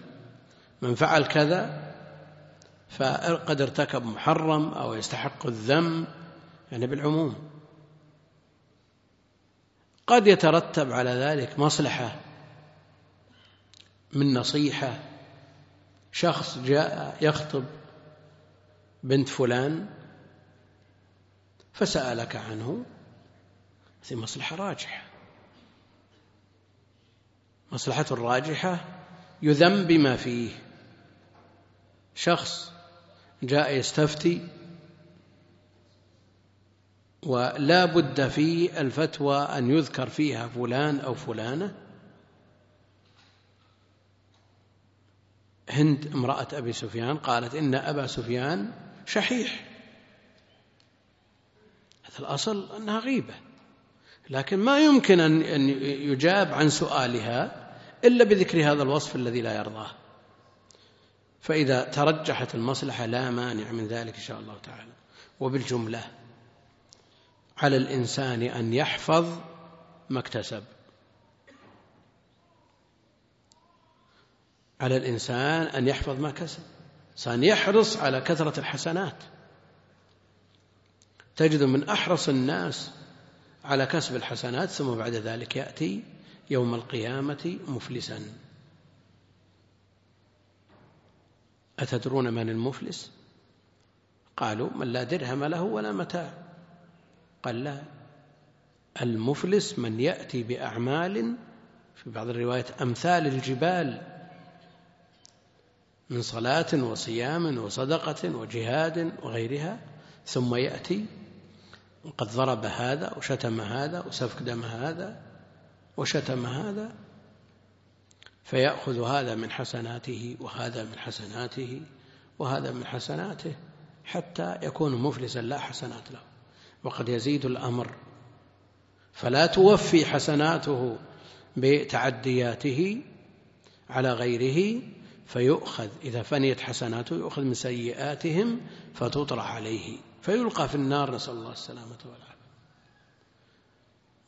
من فعل كذا فقد ارتكب محرم أو يستحق الذم يعني بالعموم. قد يترتب على ذلك مصلحة من نصيحة شخص جاء يخطب بنت فلان فسألك عنه هذه مصلحة راجحة. مصلحة راجحة يذم بما فيه. شخص جاء يستفتي ولا بد في الفتوى أن يذكر فيها فلان أو فلانة. هند امرأة أبي سفيان قالت إن أبا سفيان شحيح. هذا الأصل أنها غيبة لكن ما يمكن أن يجاب عن سؤالها. إلا بذكر هذا الوصف الذي لا يرضاه. فإذا ترجحت المصلحة لا مانع من ذلك إن شاء الله تعالى. وبالجملة على الإنسان أن يحفظ ما اكتسب. على الإنسان أن يحفظ ما كسب. إنسان يحرص على كثرة الحسنات. تجد من أحرص الناس على كسب الحسنات ثم بعد ذلك يأتي يوم القيامة مفلسا. أتدرون من المفلس؟ قالوا من لا درهم له ولا متاع. قال لا. المفلس من يأتي بأعمال في بعض الروايات أمثال الجبال من صلاة وصيام وصدقة وجهاد وغيرها ثم يأتي وقد ضرب هذا وشتم هذا وسفك دم هذا. وشتم هذا فيأخذ هذا من حسناته وهذا من حسناته وهذا من حسناته حتى يكون مفلسا لا حسنات له. وقد يزيد الأمر. فلا توفي حسناته بتعدياته على غيره فيؤخذ إذا فنيت حسناته يؤخذ من سيئاتهم فتطرح عليه. فيلقى في النار نسأل الله السلامة والعافية.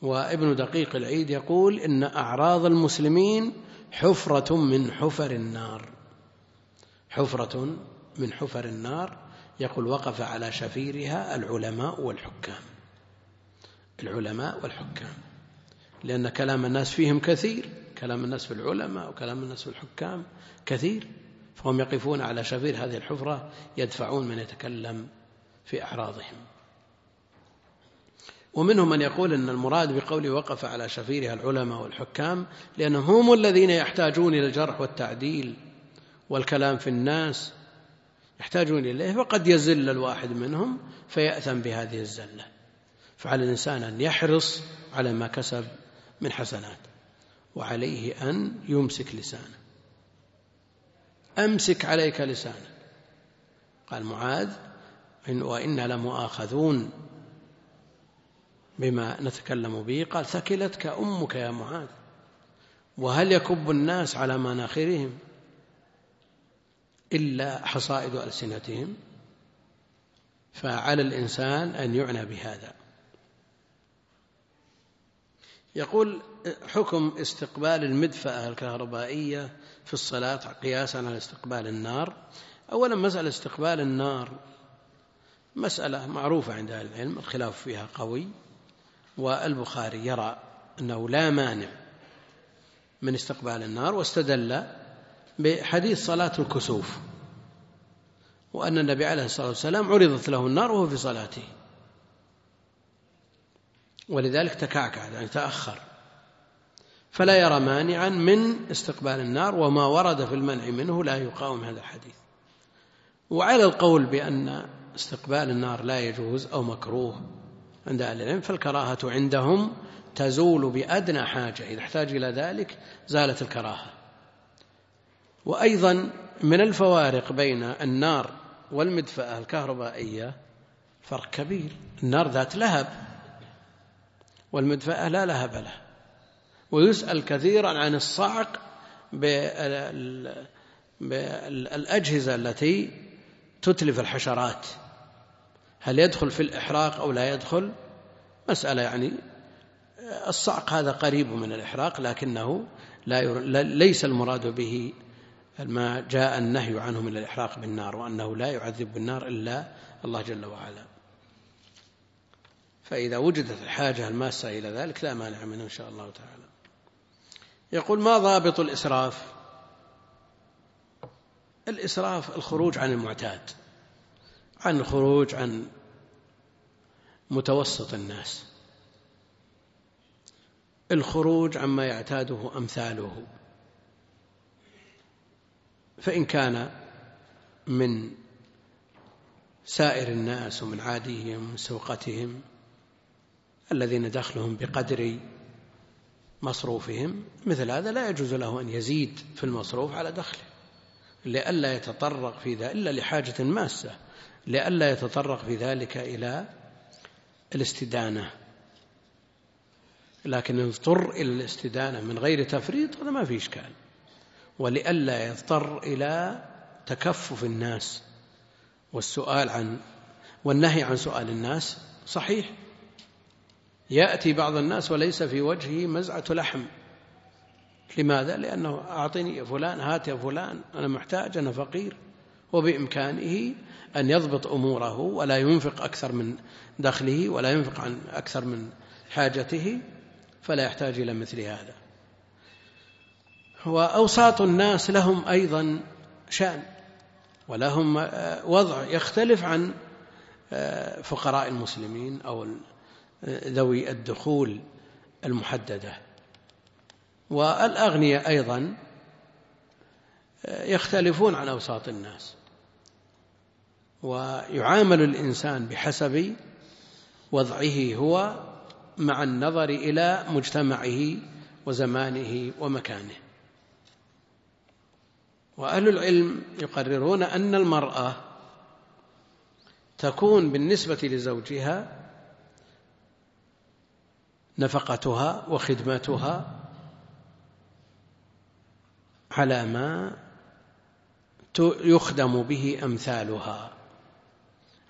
وابن دقيق العيد يقول إن أعراض المسلمين حفرة من حفر النار. حفرة من حفر النار يقول وقف على شفيرها العلماء والحكام. العلماء والحكام. لأن كلام الناس فيهم كثير. كلام الناس في العلماء وكلام الناس في الحكام كثير. فهم يقفون على شفير هذه الحفرة يدفعون من يتكلم في أعراضهم. ومنهم من يقول أن المراد بقوله وقف على شفيرها العلماء والحكام لأنهم هم الذين يحتاجون إلى الجرح والتعديل والكلام في الناس. يحتاجون إليه وقد يزل الواحد منهم فيأثم بهذه الزلة. فعلى الإنسان أن يحرص على ما كسب من حسنات وعليه أن يمسك لسانه. أمسك عليك لسانك. قال معاذ إن وإنا لمؤاخذون. بما نتكلم به. قال ثكلتك أمك يا معاذ وهل يكب الناس على مناخرهم إلا حصائد ألسنتهم؟ فعلى الإنسان أن يعنى بهذا. يقول حكم استقبال المدفأة الكهربائية في الصلاة قياسا على استقبال النار. أولا مسألة استقبال النار مسألة معروفة عند أهل العلم الخلاف فيها قوي. والبخاري يرى أنه لا مانع من استقبال النار واستدل بحديث صلاة الكسوف وأن النبي عليه الصلاة والسلام عرضت له النار وهو في صلاته. ولذلك تكعكع يعني تأخر فلا يرى مانعا من استقبال النار وما ورد في المنع منه لا يقاوم هذا الحديث. وعلى القول بأن استقبال النار لا يجوز أو مكروه عند أهل العلم فالكراهة عندهم تزول بأدنى حاجة. إذا احتاج إلى ذلك زالت الكراهة. وأيضا من الفوارق بين النار والمدفأة الكهربائية فرق كبير. النار ذات لهب والمدفأة لا لهب له. ويسأل كثيرا عن الصعق بالأجهزة التي تتلف الحشرات. هل يدخل في الإحراق أو لا يدخل؟ مسألة يعني الصعق هذا قريب من الإحراق لكنه لا ليس المراد به ما جاء النهي عنه من الإحراق بالنار وأنه لا يعذب بالنار إلا الله جل وعلا. فإذا وجدت الحاجة الماسة إلى ذلك لا مانع منه إن شاء الله تعالى. يقول ما ضابط الإسراف؟ الإسراف الخروج عن المعتاد. عن الخروج عن متوسط الناس. الخروج عما يعتاده أمثاله. فإن كان من سائر الناس ومن عاديهم ومن سوقتهم الذين دخلهم بقدر مصروفهم مثل هذا لا يجوز له أن يزيد في المصروف على دخله لئلا يتطرق في ذلك إلا لحاجة ماسة. لئلا يتطرق في ذلك إلى الاستدانة. لكن اضطر إلى الاستدانة من غير تفريط هذا ما في إشكال. ولئلا يضطر إلى تكفف الناس. والسؤال عن والنهي عن سؤال الناس صحيح. يأتي بعض الناس وليس في وجهه مزعة لحم. لماذا؟ لأنه أعطني فلان هات يا فلان أنا محتاج أنا فقير. وبإمكانه أن يضبط أموره ولا ينفق أكثر من دخله ولا ينفق عن أكثر من حاجته فلا يحتاج إلى مثل هذا. وأوساط الناس لهم أيضا شأن ولهم وضع يختلف عن فقراء المسلمين أو ذوي الدخول المحددة. والأغنياء أيضا يختلفون عن أوساط الناس. ويعامل الإنسان بحسب وضعه هو مع النظر إلى مجتمعه وزمانه ومكانه. وأهل العلم يقررون أن المرأة تكون بالنسبة لزوجها نفقتها وخدمتها على ما يخدم به أمثالها.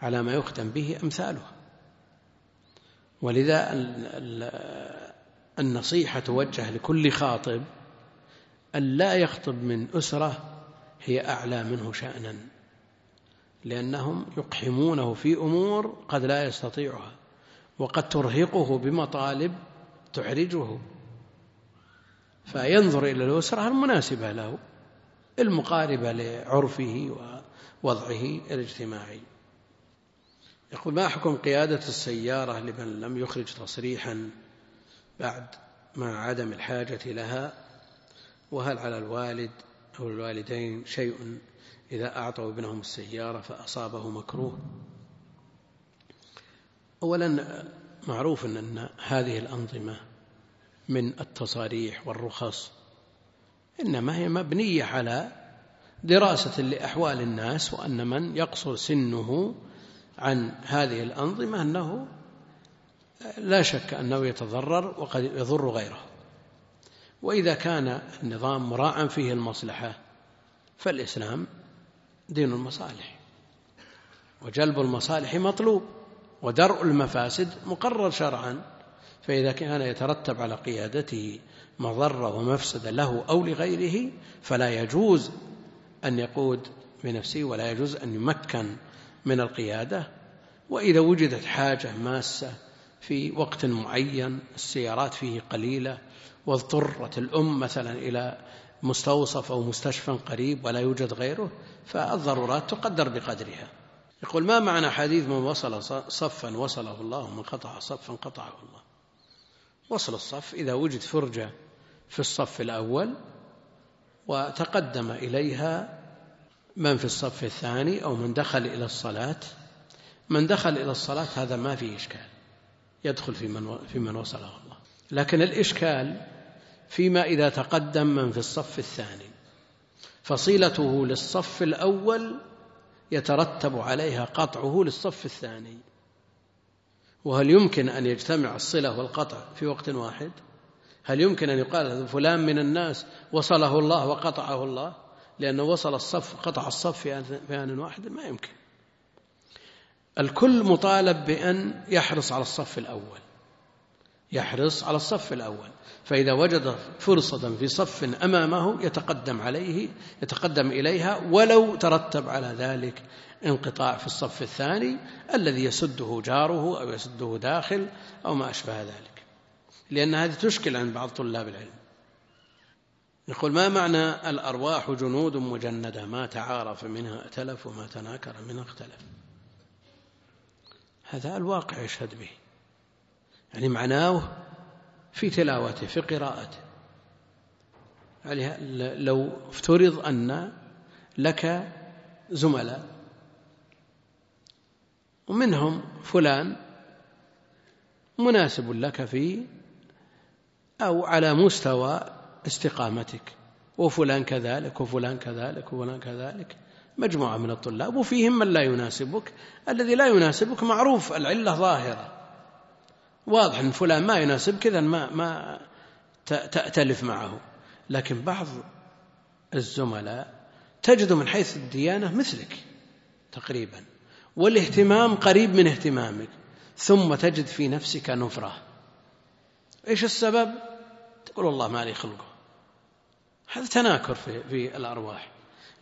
على ما يخدم به أمثالها. ولذا النصيحة توجه لكل خاطب أن لا يخطب من أسرة هي أعلى منه شأنا لأنهم يقحمونه في أمور قد لا يستطيعها وقد ترهقه بمطالب تحرجه فينظر إلى الأسرة المناسبة له المقاربة لعرفه ووضعه الاجتماعي. يقول ما حكم قيادة السيارة لمن لم يخرج تصريحا بعد مع عدم الحاجة لها؟ وهل على الوالد أو الوالدين شيء إذا أعطوا ابنهم السيارة فأصابه مكروه؟ أولا معروف أن هذه الأنظمة من التصاريح والرخص إنما هي مبنية على دراسة لأحوال الناس وأن من يقصر سنه عن هذه الأنظمة أنه لا شك أنه يتضرر وقد يضر غيره. وإذا كان النظام مراعا فيه المصلحة فالإسلام دين المصالح. وجلب المصالح مطلوب ودرء المفاسد مقرر شرعا. فإذا كان يترتب على قيادته مضرة ومفسدة له أو لغيره فلا يجوز أن يقود بنفسه ولا يجوز أن يمكن من القيادة وإذا وجدت حاجة ماسة في وقت معين السيارات فيه قليلة واضطرت الأم مثلا إلى مستوصف أو مستشفى قريب ولا يوجد غيره فالضرورات تقدر بقدرها. يقول ما معنى حديث من وصل صفا وصله الله ومن قطع صفا قطعه الله؟ وصل الصف إذا وجد فرجة في الصف الأول وتقدم إليها من في الصف الثاني أو من دخل إلى الصلاة من دخل إلى الصلاة هذا ما فيه إشكال يدخل في من, في من وصله الله. لكن الإشكال فيما إذا تقدم من في الصف الثاني. فصيلته للصف الأول يترتب عليها قطعه للصف الثاني. وهل يمكن أن يجتمع الصلة والقطع في وقت واحد؟ هل يمكن أن يقال فلان من الناس وصله الله وقطعه الله؟ لأنه وصل الصف قطع الصف في آن واحد ما يمكن. الكل مطالب بأن يحرص على الصف الأول. يحرص على الصف الأول. فإذا وجد فرصة في صف أمامه يتقدم عليه يتقدم إليها ولو ترتب على ذلك انقطاع في الصف الثاني الذي يسده جاره أو يسده داخل أو ما أشبه ذلك. لأن هذه تشكل عند بعض طلاب العلم. يقول ما معنى الأرواح جنود مجندة؟ ما تعارف منها ائتلف وما تناكر منها اختلف. هذا الواقع يشهد به. يعني معناه في تلاوته في قراءته. يعني لو افترض أن لك زملاء ومنهم فلان مناسب لك في أو على مستوى استقامتك. وفلان كذلك وفلان كذلك وفلان كذلك. مجموعة من الطلاب وفيهم من لا يناسبك. الذي لا يناسبك معروف العلة ظاهرة. واضح أن فلان ما يناسبك إذا ما ما تأتلف معه. لكن بعض الزملاء تجد من حيث الديانة مثلك تقريبا. والاهتمام قريب من اهتمامك ثم تجد في نفسك نفرة. إيش السبب؟ تقول والله ما لي خلقه. هذا تناكر في, في الأرواح.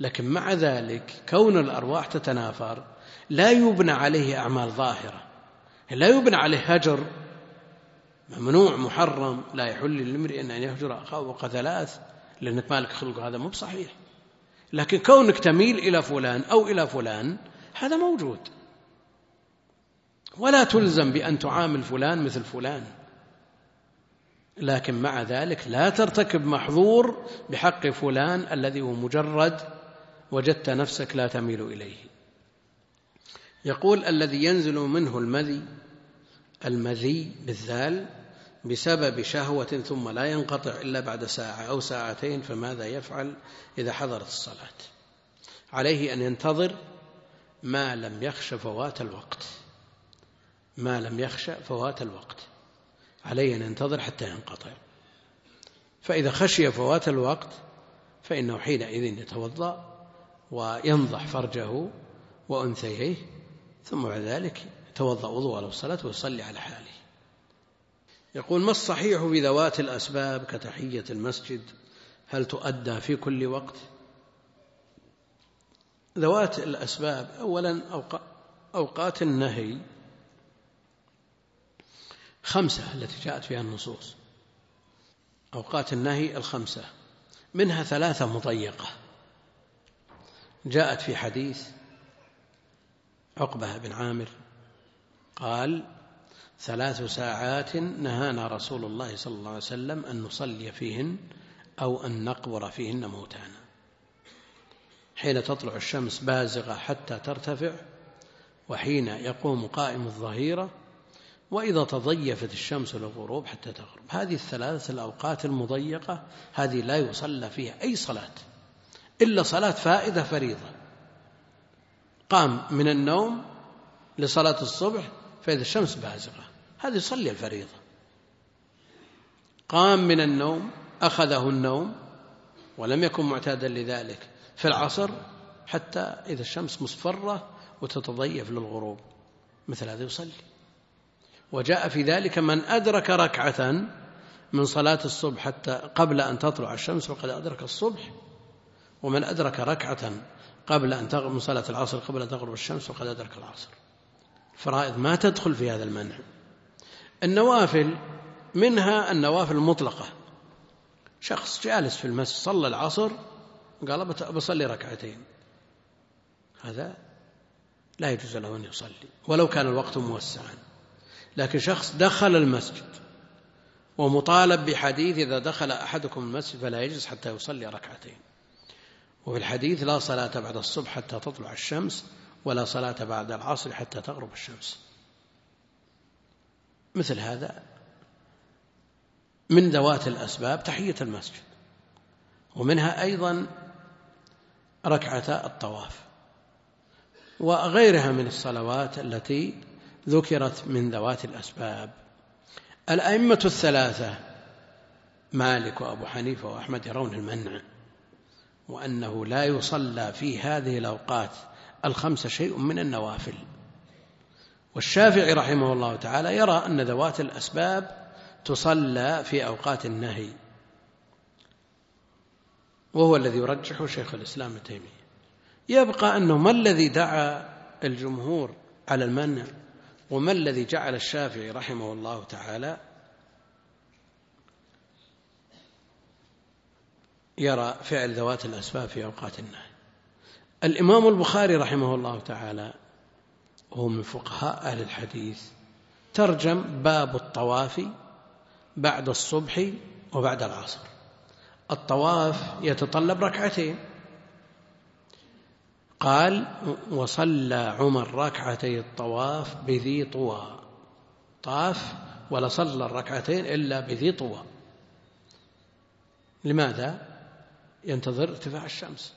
لكن مع ذلك كون الأرواح تتنافر لا يبنى عليه أعمال ظاهرة. لا يبنى عليه هجر. ممنوع محرم لا يحل لامرئ أن يهجر أخاه فوق ثلاث لأنك مالك خلق هذا مو بصحيح. لكن كونك تميل إلى فلان أو إلى فلان هذا موجود. ولا تلزم بأن تعامل فلان مثل فلان. لكن مع ذلك لا ترتكب محظور بحق فلان الذي هو مجرد وجدت نفسك لا تميل إليه. يقول الذي ينزل منه المذي المذي بالذال بسبب شهوة ثم لا ينقطع إلا بعد ساعة أو ساعتين فماذا يفعل إذا حضرت الصلاة؟ عليه أن ينتظر ما لم يخش فوات الوقت. ما لم يخش فوات الوقت. عليه أن ينتظر حتى ينقطع. فإذا خشي فوات الوقت فإنه حينئذ يتوضأ وينضح فرجه وأنثيه ثم بعد ذلك يتوضأ وضوء الصلاة ويصلي على حاله. يقول ما الصحيح في ذوات الأسباب كتحية المسجد؟ هل تؤدى في كل وقت؟ ذوات الأسباب أولا أوقات النهي خمسة التي جاءت فيها النصوص. أوقات النهي الخمسة منها ثلاثة مضيقة. جاءت في حديث عقبة بن عامر قال ثلاث ساعات نهانا رسول الله صلى الله عليه وسلم أن نصلي فيهن أو أن نقبر فيهن موتانا. حين تطلع الشمس بازغة حتى ترتفع وحين يقوم قائم الظهيرة وإذا تضيفت الشمس للغروب حتى تغرب. هذه الثلاث الأوقات المضيقة هذه لا يصلى فيها أي صلاة إلا صلاة فائدة فريضة. قام من النوم لصلاة الصبح فإذا الشمس بازغة. هذا يصلي الفريضة. قام من النوم أخذه النوم ولم يكن معتادا لذلك في العصر حتى إذا الشمس مصفرة وتتضيف للغروب. مثل هذا يصلي. وجاء في ذلك من أدرك ركعة من صلاة الصبح حتى قبل أن تطلع الشمس فقد أدرك الصبح ومن أدرك ركعة قبل أن تغرب من صلاة العصر قبل أن تغرب الشمس فقد أدرك العصر. الفرائض ما تدخل في هذا المنع. النوافل منها النوافل المطلقة. شخص جالس في المسجد صلى العصر قال بصلي ركعتين. هذا لا يجوز له أن يصلي ولو كان الوقت موسعا. لكن شخص دخل المسجد ومطالب بحديث إذا دخل أحدكم المسجد فلا يجلس حتى يصلي ركعتين. وفي الحديث لا صلاة بعد الصبح حتى تطلع الشمس ولا صلاة بعد العصر حتى تغرب الشمس. مثل هذا. من ذوات الأسباب تحية المسجد. ومنها أيضا ركعة الطواف. وغيرها من الصلوات التي ذكرت من ذوات الأسباب. الأئمة الثلاثة مالك وأبو حنيفة وأحمد يرون المنع وأنه لا يصلى في هذه الأوقات الخمسة شيء من النوافل. والشافعي رحمه الله تعالى يرى أن ذوات الأسباب تصلى في أوقات النهي. وهو الذي يرجحه شيخ الإسلام ابن تيمية. يبقى أنه ما الذي دعا الجمهور على المنع؟ وما الذي جعل الشافعي رحمه الله تعالى يرى فعل ذوات الأسباب في أوقات النهي؟ الإمام البخاري رحمه الله تعالى وهو من فقهاء أهل الحديث ترجم باب الطواف بعد الصبح وبعد العصر. الطواف يتطلب ركعتين. قال وصلى عمر ركعتي الطواف بذي طوى. طاف ولا صلى الركعتين إلا بذي طوى. لماذا؟ ينتظر ارتفاع الشمس.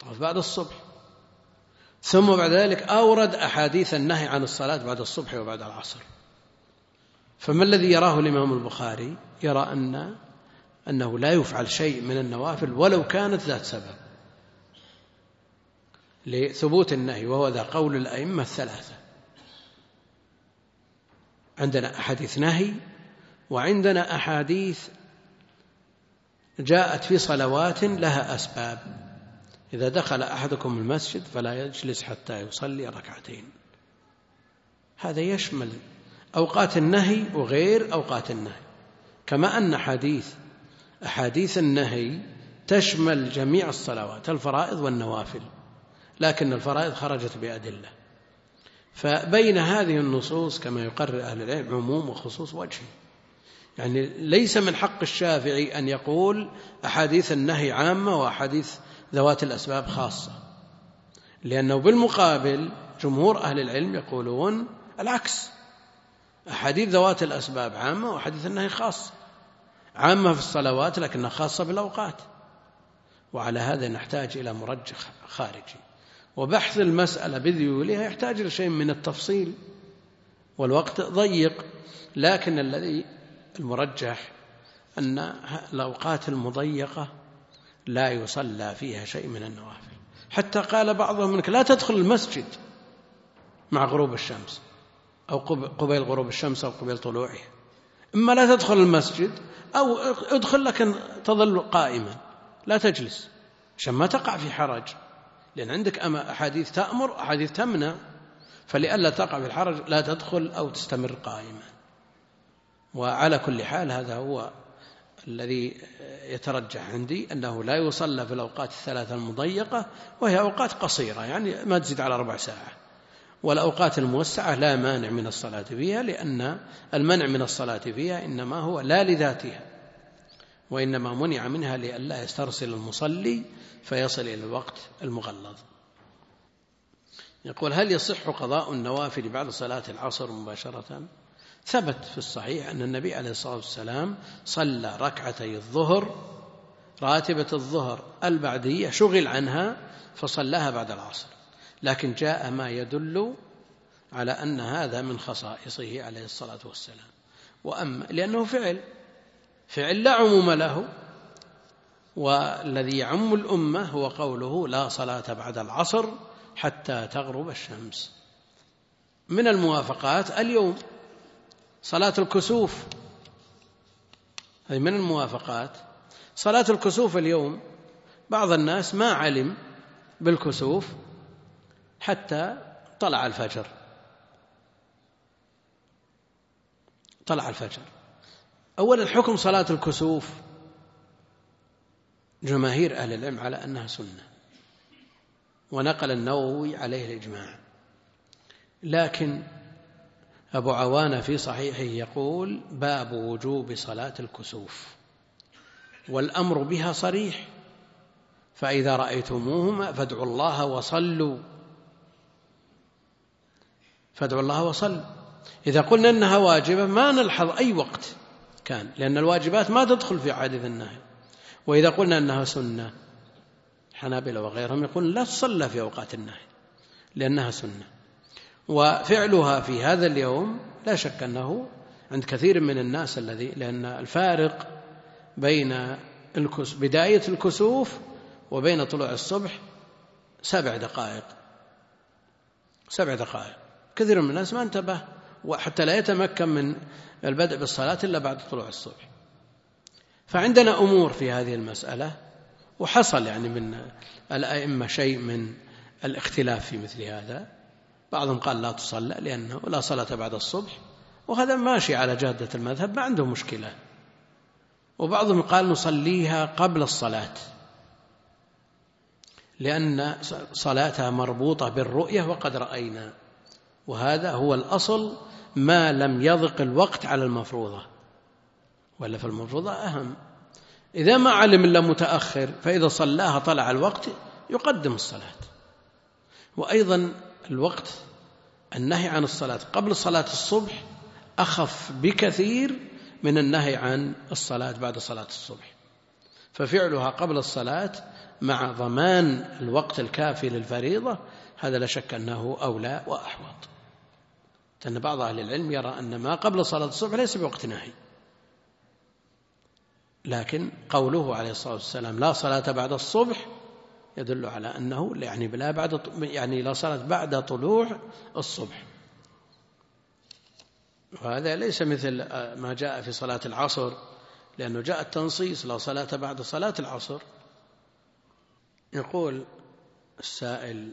طاف بعد الصبح. ثم بعد ذلك أورد أحاديث النهي عن الصلاة بعد الصبح وبعد العصر. فما الذي يراه الإمام البخاري؟ يرى أن أنه لا يفعل شيء من النوافل ولو كانت ذات سبب. لثبوت النهي وهو ذا قول الأئمة الثلاثة. عندنا أحاديث نهي وعندنا أحاديث جاءت في صلوات لها أسباب. إذا دخل أحدكم المسجد فلا يجلس حتى يصلي ركعتين. هذا يشمل أوقات النهي وغير أوقات النهي. كما أن حديث أحاديث النهي تشمل جميع الصلوات الفرائض والنوافل. لكن الفرائض خرجت بأدلة. فبين هذه النصوص كما يقرر أهل العلم عموم وخصوص وجهي يعني ليس من حق الشافعي أن يقول أحاديث النهي عامة وأحاديث ذوات الأسباب خاصة. لأنه بالمقابل جمهور أهل العلم يقولون العكس. أحاديث ذوات الأسباب عامة وأحاديث النهي خاصة. عامة في الصلوات لكنها خاصة بالأوقات. وعلى هذا نحتاج إلى مرجح خارجي. وبحث المسألة بذيولها يحتاج إلى شيء من التفصيل والوقت ضيق لكن الذي المرجح أن الأوقات المضيقة لا يصلى فيها شيء من النوافل. حتى قال بعضهم إنك لا تدخل المسجد مع غروب الشمس أو قبيل غروب الشمس أو قبيل طلوعها. إما لا تدخل المسجد أو ادخل لكن تظل قائما لا تجلس عشان ما تقع في حرج. لأن عندك أحاديث تأمر أحاديث تمنع. فلئلا تقع في الحرج لا تدخل أو تستمر قائما. وعلى كل حال هذا هو الذي يترجح عندي أنه لا يصلى في الأوقات الثلاثة المضيقة وهي أوقات قصيرة يعني ما تزيد على ربع ساعة. والأوقات الموسعة لا مانع من الصلاة فيها لأن المنع من الصلاة فيها إنما هو لا لذاتها. وإنما منع منها لئلا يسترسل المصلي فيصل إلى الوقت المغلظ. يقول هل يصح قضاء النوافل بعد صلاة العصر مباشرة؟ ثبت في الصحيح أن النبي عليه الصلاة والسلام صلى ركعتي الظهر راتبة الظهر البعدية شغل عنها فصلاها بعد العصر. لكن جاء ما يدل على أن هذا من خصائصه عليه الصلاة والسلام. وأما لأنه فعل. فعل لا عموم له والذي يعم الأمة هو قوله لا صلاة بعد العصر حتى تغرب الشمس. من الموافقات اليوم صلاة الكسوف. هذه من الموافقات. صلاة الكسوف اليوم بعض الناس ما علم بالكسوف حتى طلع الفجر. طلع الفجر. أولا حكم صلاة الكسوف. جماهير أهل العلم على أنها سنة. ونقل النووي عليه الإجماع. لكن أبو عوانة في صحيحه يقول باب وجوب صلاة الكسوف. والأمر بها صريح. فإذا رأيتموهما فادعوا الله وصلوا. فادعوا الله وصلوا. إذا قلنا أنها واجبة ما نلحظ أي وقت. كان لأن الواجبات ما تدخل في عادة النهي. وإذا قلنا أنها سنة حنابلة وغيرهم يقول لا تصلى في أوقات النهي لأنها سنة. وفعلها في هذا اليوم لا شك أنه عند كثير من الناس الذي لأن الفارق بين بداية الكسوف وبين طلوع الصبح سبع دقائق. سبع دقائق. كثير من الناس ما انتبه وحتى لا يتمكن من البدء بالصلاة إلا بعد طلوع الصبح. فعندنا أمور في هذه المسألة وحصل يعني من الأئمة شيء من الاختلاف في مثل هذا. بعضهم قال لا تصلى لأنه لا صلاة بعد الصبح وهذا ماشي على جادة المذهب ما عنده مشكلة. وبعضهم قال نصليها قبل الصلاة لأن صلاتها مربوطة بالرؤية وقد رأينا. وهذا هو الأصل ما لم يضق الوقت على المفروضة. ولا في المفروضة أهم. إذا ما علم إلا متأخر فإذا صلاها طلع الوقت يقدم الصلاة. وأيضا الوقت النهي عن الصلاة. قبل صلاة الصبح أخف بكثير من النهي عن الصلاة بعد صلاة الصبح. ففعلها قبل الصلاة مع ضمان الوقت الكافي للفريضة هذا لا شك أنه أولى وأحوط. لأن بعض أهل العلم يرى أن ما قبل صلاة الصبح ليس بوقت نهي. لكن قوله عليه الصلاة والسلام لا صلاة بعد الصبح يدل على أنه يعني لا بعد يعني لا صلاة بعد طلوع الصبح. وهذا ليس مثل ما جاء في صلاة العصر لأنه جاء التنصيص لا صلاة بعد صلاة العصر. يقول السائل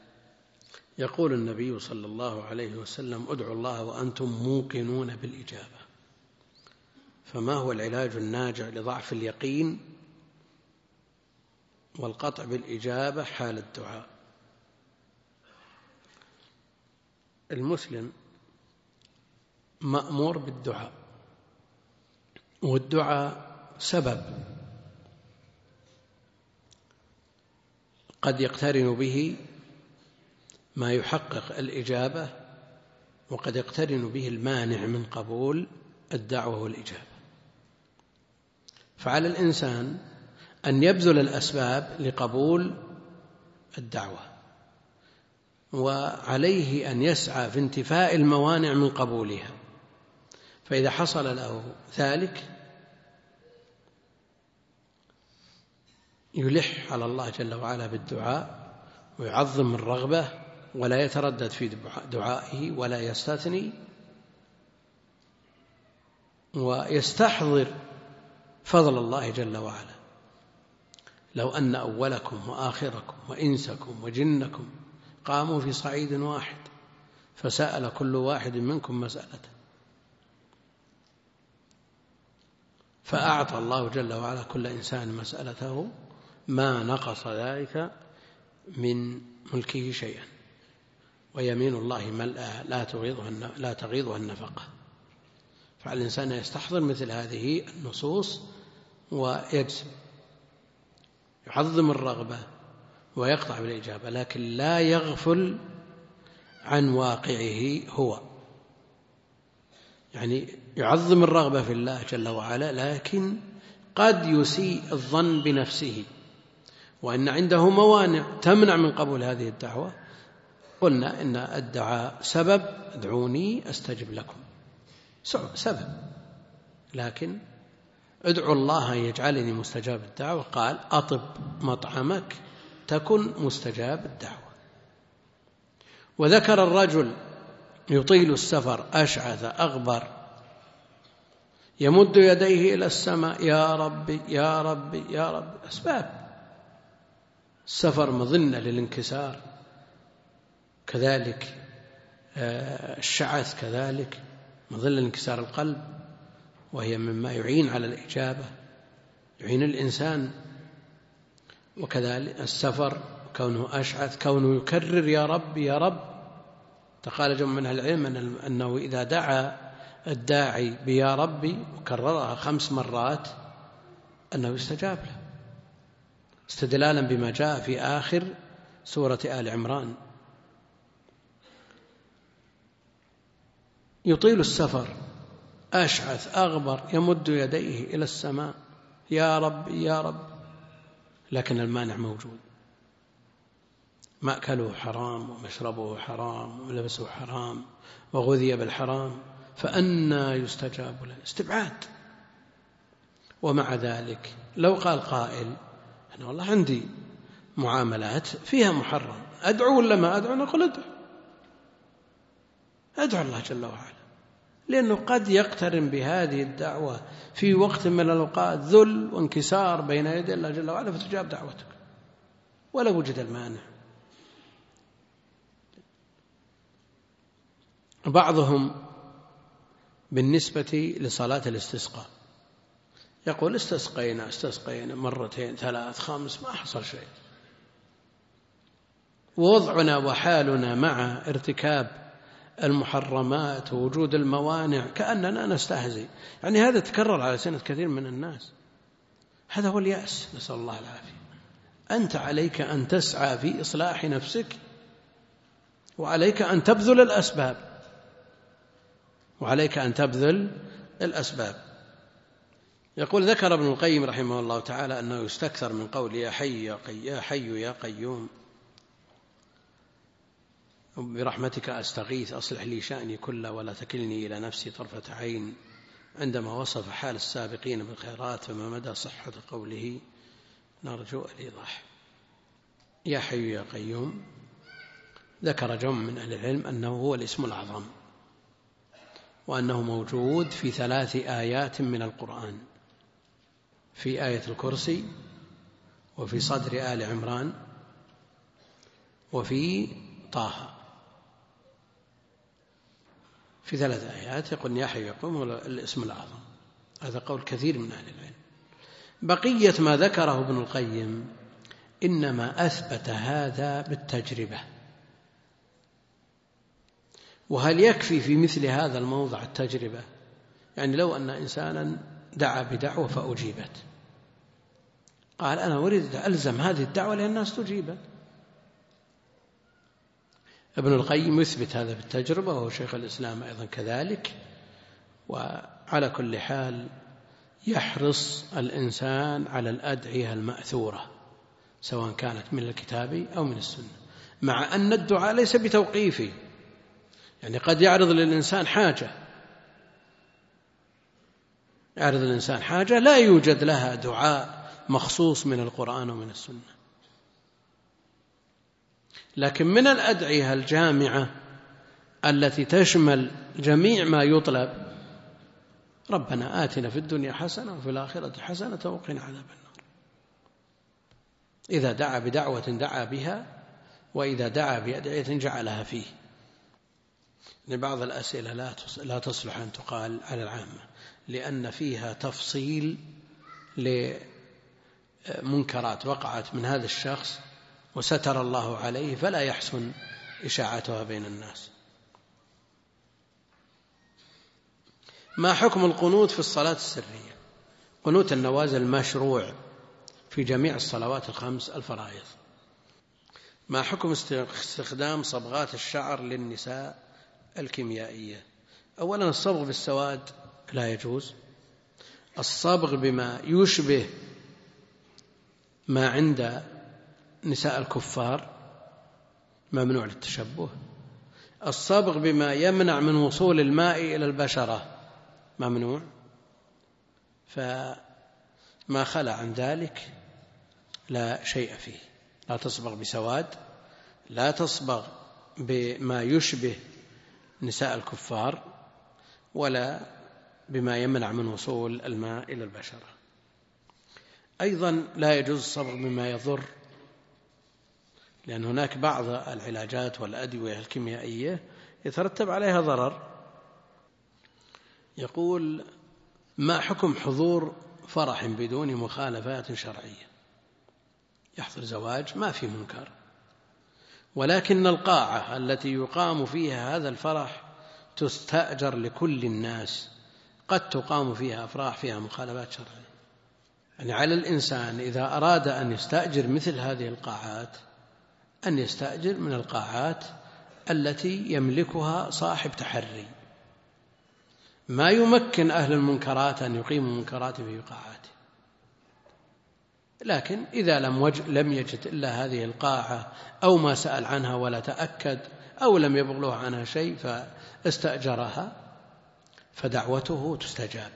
يقول النبي صلى الله عليه وسلم ادعوا الله وأنتم موقنون بالإجابة. فما هو العلاج الناجع لضعف اليقين والقطع بالإجابة حال الدعاء؟ المسلم مأمور بالدعاء والدعاء سبب قد يقترن به ما يحقق الإجابة وقد يقترن به المانع من قبول الدعوة والإجابة. فعلى الإنسان أن يبذل الأسباب لقبول الدعوة وعليه أن يسعى في انتفاء الموانع من قبولها. فإذا حصل له ذلك يلح على الله جل وعلا بالدعاء ويعظم الرغبة ولا يتردد في دعائه ولا يستثني ويستحضر فضل الله جل وعلا. لو أن أولكم وآخركم وإنسكم وجنكم قاموا في صعيد واحد فسأل كل واحد منكم مسألته فأعطى الله جل وعلا كل إنسان مسألته ما نقص ذلك من ملكه شيئا. ويمين الله ملأى لا تغيضها لا تغيضها النفقة. فعلى الإنسان يستحضر مثل هذه النصوص ويجزم يعظم الرغبة ويقطع بالإجابة لكن لا يغفل عن واقعه هو. يعني يعظم الرغبة في الله جل وعلا لكن قد يسيء الظن بنفسه. وأن عنده موانع تمنع من قبول هذه الدعوة قلنا إن الدعاء سبب ادعوني أستجب لكم. سبب. لكن ادعو الله أن يجعلني مستجاب الدعوة. قال أطب مطعمك تكن مستجاب الدعوة. وذكر الرجل يطيل السفر أشعث أغبر يمد يديه إلى السماء يا ربي يا ربي يا ربي. أسباب. السفر مظنة للانكسار. كذلك آه، الشعث كذلك مظلة لانكسار القلب وهي مما يعين على الإجابة يعين الإنسان. وكذلك السفر كونه أشعث كونه يكرر يا رب يا رب. تقال جمع من العلم أنه إذا دعا الداعي بيا ربي وكررها خمس مرات أنه يستجاب له. استدلالا بما جاء في آخر سورة آل عمران. يطيل السفر. أشعث أغبر يمد يديه إلى السماء. يا رب يا رب. لكن المانع موجود. مأكله حرام ومشربه حرام وملبسه حرام وغذي بالحرام فأنى يستجاب له. استبعاد. ومع ذلك لو قال قائل أنا والله عندي معاملات فيها محرم. أدعو ولا ما أدعو؟ نقول ادعو. أدعو الله جل وعلا. لأنه قد يقترن بهذه الدعوة في وقت من الأوقات ذل وانكسار بين يدي الله جل وعلا فتجاب دعوتك. ولا وجد المانع. بعضهم بالنسبة لصلاة الاستسقاء. يقول استسقينا استسقينا مرتين ثلاث خمس ما حصل شيء. ووضعنا وحالنا مع ارتكاب المحرمات ووجود الموانع كأننا نستهزئ. يعني هذا تكرر على سنة كثير من الناس. هذا هو اليأس. نسأل الله العافية. أنت عليك أن تسعى في إصلاح نفسك وعليك أن تبذل الأسباب. وعليك أن تبذل الأسباب. يقول ذكر ابن القيم رحمه الله تعالى أنه يستكثر من قول يا حي يا, قي يا حي يا قيوم. برحمتك أستغيث أصلح لي شأني كله ولا تكلني إلى نفسي طرفة عين. عندما وصف حال السابقين بالخيرات فما مدى صحة قوله؟ نرجو الإيضاح. يا حي يا قيوم ذكر جمع من أهل العلم أنه هو الاسم الأعظم وأنه موجود في ثلاث آيات من القرآن. في آية الكرسي وفي صدر آل عمران وفي طه. في ثلاث آيات يقول يا حي يقوم هو الاسم الأعظم. هذا قول كثير من أهل العلم. بقية ما ذكره ابن القيم إنما أثبت هذا بالتجربة. وهل يكفي في مثل هذا الموضع التجربة؟ يعني لو أن إنسانا دعا بدعوة فأجيبت. قال أنا أريد ألزم هذه الدعوة لأن الناس تجيبت ابن القيم يثبت هذا بالتجربة وهو شيخ الإسلام أيضا كذلك وعلى كل حال يحرص الإنسان على الأدعية المأثورة سواء كانت من الكتاب أو من السنة مع أن الدعاء ليس بتوقيفي. يعني قد يعرض للإنسان حاجة. يعرض الإنسان حاجة لا يوجد لها دعاء مخصوص من القرآن ومن السنة. لكن من الأدعية الجامعة التي تشمل جميع ما يطلب ربنا آتنا في الدنيا حسنة وفي الآخرة حسنة وقنا عذاب النار. إذا دعا بدعوة دعا بها وإذا دعا بأدعية جعلها فيه. لبعض الأسئلة لا لا تصلح أن تقال على العامة لأن فيها تفصيل لمنكرات وقعت من هذا الشخص وستر الله عليه فلا يحسن إشاعتها بين الناس. ما حكم القنوت في الصلاة السرية؟ قنوت النوازل مشروع في جميع الصلوات الخمس الفرائض. ما حكم استخدام صبغات الشعر للنساء الكيميائية؟ أولا الصبغ بالسواد لا يجوز. الصبغ بما يشبه ما عند نساء الكفار ممنوع للتشبه. الصبغ بما يمنع من وصول الماء إلى البشرة ممنوع. فما خلا عن ذلك لا شيء فيه. لا تصبغ بسواد لا تصبغ بما يشبه نساء الكفار ولا بما يمنع من وصول الماء إلى البشرة. أيضا لا يجوز الصبغ بما يضر لأن هناك بعض العلاجات والأدوية الكيميائية يترتب عليها ضرر. يقول ما حكم حضور فرح بدون مخالفات شرعية؟ يحضر زواج ما في منكر. ولكن القاعة التي يقام فيها هذا الفرح تستأجر لكل الناس قد تقام فيها أفراح فيها مخالفات شرعية. يعني على الإنسان إذا أراد أن يستأجر مثل هذه القاعات أن يستأجر من القاعات التي يملكها صاحب تحري. ما يمكن أهل المنكرات أن يقيموا منكرات في قاعاته. لكن إذا لم, وج... لم يجد إلا هذه القاعة أو ما سأل عنها ولا تأكد أو لم يبلغ عنها شيء فاستأجرها فدعوته تستجاب.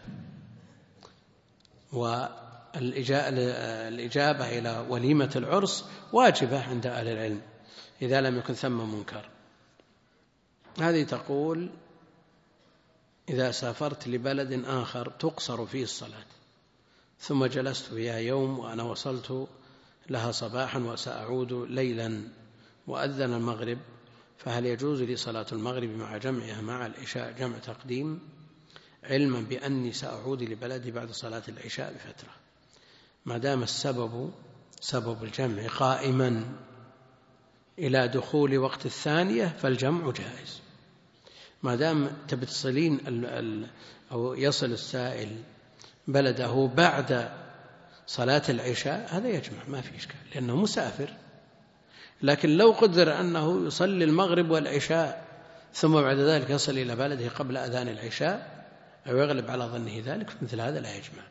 والإجابة إلى وليمة العرس واجبة عند أهل العلم إذا لم يكن ثم منكر. هذه تقول إذا سافرت لبلد آخر تقصر فيه الصلاة ثم جلست فيها يوم وأنا وصلت لها صباحا وسأعود ليلا وأذن المغرب فهل يجوز لي صلاة المغرب مع جمعها مع العشاء جمع تقديم؟ علما بأني سأعود لبلدي بعد صلاة العشاء بفترة. ما دام السبب سبب الجمع قائما إلى دخول وقت الثانية فالجمع جائز. ما دام تبتصلين أو يصل السائل بلده بعد صلاة العشاء هذا يجمع ما في إشكال لأنه مسافر. لكن لو قدر أنه يصلي المغرب والعشاء ثم بعد ذلك يصل إلى بلده قبل أذان العشاء أو يغلب على ظنه ذلك مثل هذا لا يجمع.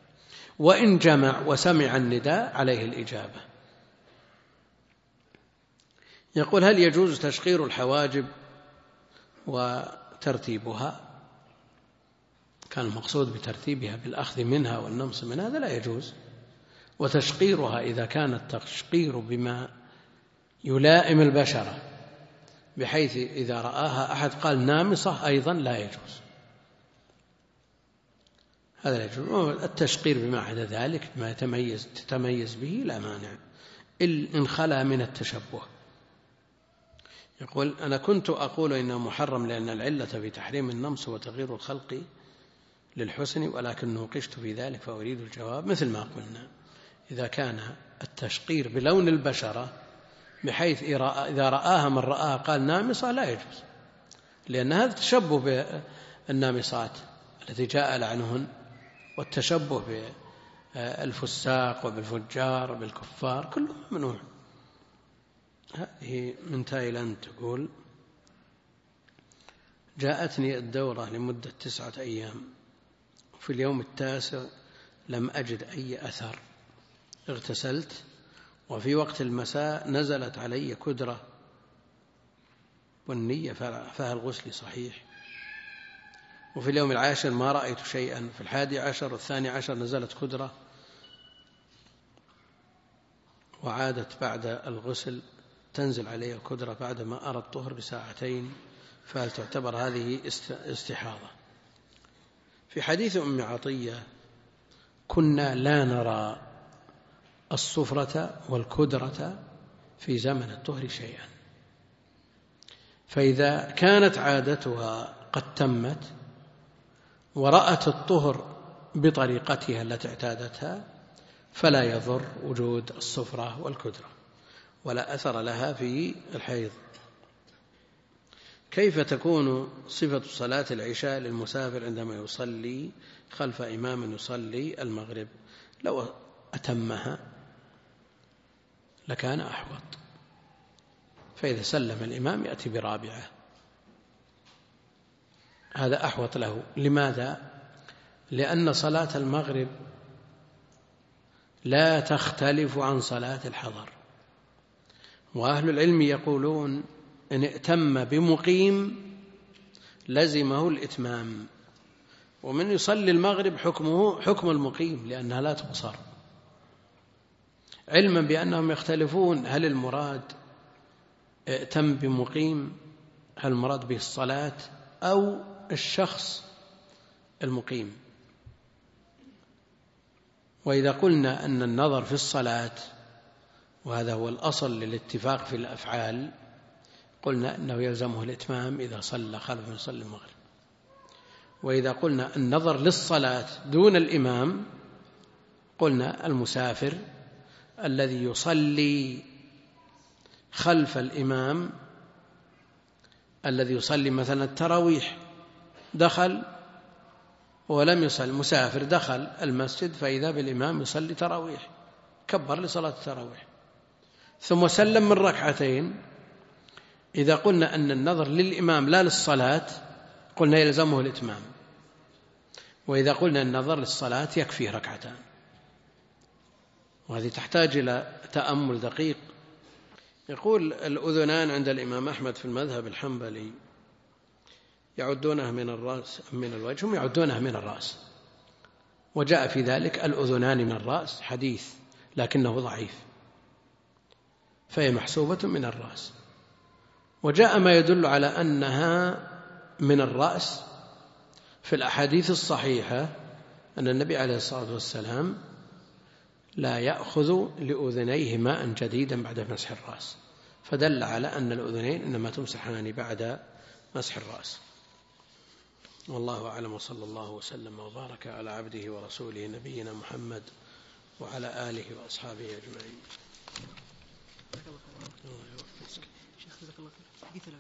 وإن جمع وسمع النداء عليه الإجابة. يقول هل يجوز تشقير الحواجب وترتيبها؟ كان المقصود بترتيبها بالأخذ منها والنمص من هذا لا يجوز. وتشقيرها إذا كان التشقير بما يلائم البشرة بحيث إذا رآها أحد قال نامصة أيضا لا يجوز. هذا لا يجوز. التشقير بما عدا ذلك ما يتميز تتميز به لا مانع. إن خلا من التشبه. يقول أنا كنت أقول إنه محرم لأن العلة في تحريم النمص وتغيير الخلق للحسن ولكن نوقشت في ذلك فأريد الجواب مثل ما قلنا. إذا كان التشقير بلون البشرة بحيث إذا رآها من رآها قال نامصة لا يجوز. لأن هذا تشبه بالنامصات التي جاء لعنهن. والتشبه بالفساق وبالفجار وبالكفار كله ممنوع. هذه من تايلاند تقول جاءتني الدورة لمدة تسعة أيام في اليوم التاسع لم أجد أي أثر. اغتسلت وفي وقت المساء نزلت علي كدرة والنية فهل غسلي صحيح؟ وفي اليوم العاشر ما رأيت شيئا. في الحادي عشر والثاني عشر نزلت كدرة وعادت بعد الغسل تنزل علي الكدرة بعدما أرى الطهر بساعتين فهل تعتبر هذه استحاضة؟ في حديث أم عطية كنا لا نرى الصفرة والكدرة في زمن الطهر شيئا. فإذا كانت عادتها قد تمت ورأت الطهر بطريقتها التي اعتادتها فلا يضر وجود الصفرة والكدرة ولا أثر لها في الحيض. كيف تكون صفة صلاة العشاء للمسافر عندما يصلي خلف إمام يصلي المغرب؟ لو أتمها لكان أحوط. فإذا سلم الإمام يأتي برابعة. هذا أحوط له. لماذا؟ لأن صلاة المغرب لا تختلف عن صلاة الحضر. وأهل العلم يقولون إن ائتم بمقيم لزمه الإتمام. ومن يصلي المغرب حكمه حكم المقيم لأنها لا تقصر. علما بأنهم يختلفون هل المراد ائتم بمقيم؟ هل المراد به الصلاة؟ أو الشخص المقيم. وإذا قلنا أن النظر في الصلاة وهذا هو الأصل للاتفاق في الأفعال قلنا أنه يلزمه الإتمام إذا صلى خلف من يصلي المغرب. وإذا قلنا النظر للصلاة دون الإمام قلنا المسافر الذي يصلي خلف الإمام الذي يصلي مثلا التراويح. دخل ولم يصل مسافر دخل المسجد فإذا بالإمام يصلي تراويح كبر لصلاة التراويح. ثم سلم من ركعتين. إذا قلنا أن النظر للإمام لا للصلاة قلنا يلزمه الإتمام. وإذا قلنا النظر للصلاة يكفيه ركعتان. وهذه تحتاج إلى تأمل دقيق. يقول الأذنان عند الإمام أحمد في المذهب الحنبلي يعدونها من الرأس من الوجه هم يعدونها من الرأس. وجاء في ذلك الأذنان من الرأس حديث لكنه ضعيف. فهي محسوبة من الرأس. وجاء ما يدل على أنها من الرأس في الأحاديث الصحيحة أن النبي عليه الصلاة والسلام لا يأخذ لأذنيه ماء جديدا بعد مسح الرأس. فدل على أن الأذنين إنما تمسحان بعد مسح الرأس. والله أعلم وصلى الله وسلم وبارك على عبده ورسوله نبينا محمد وعلى آله وأصحابه أجمعين. شيخ جزاك الله خير.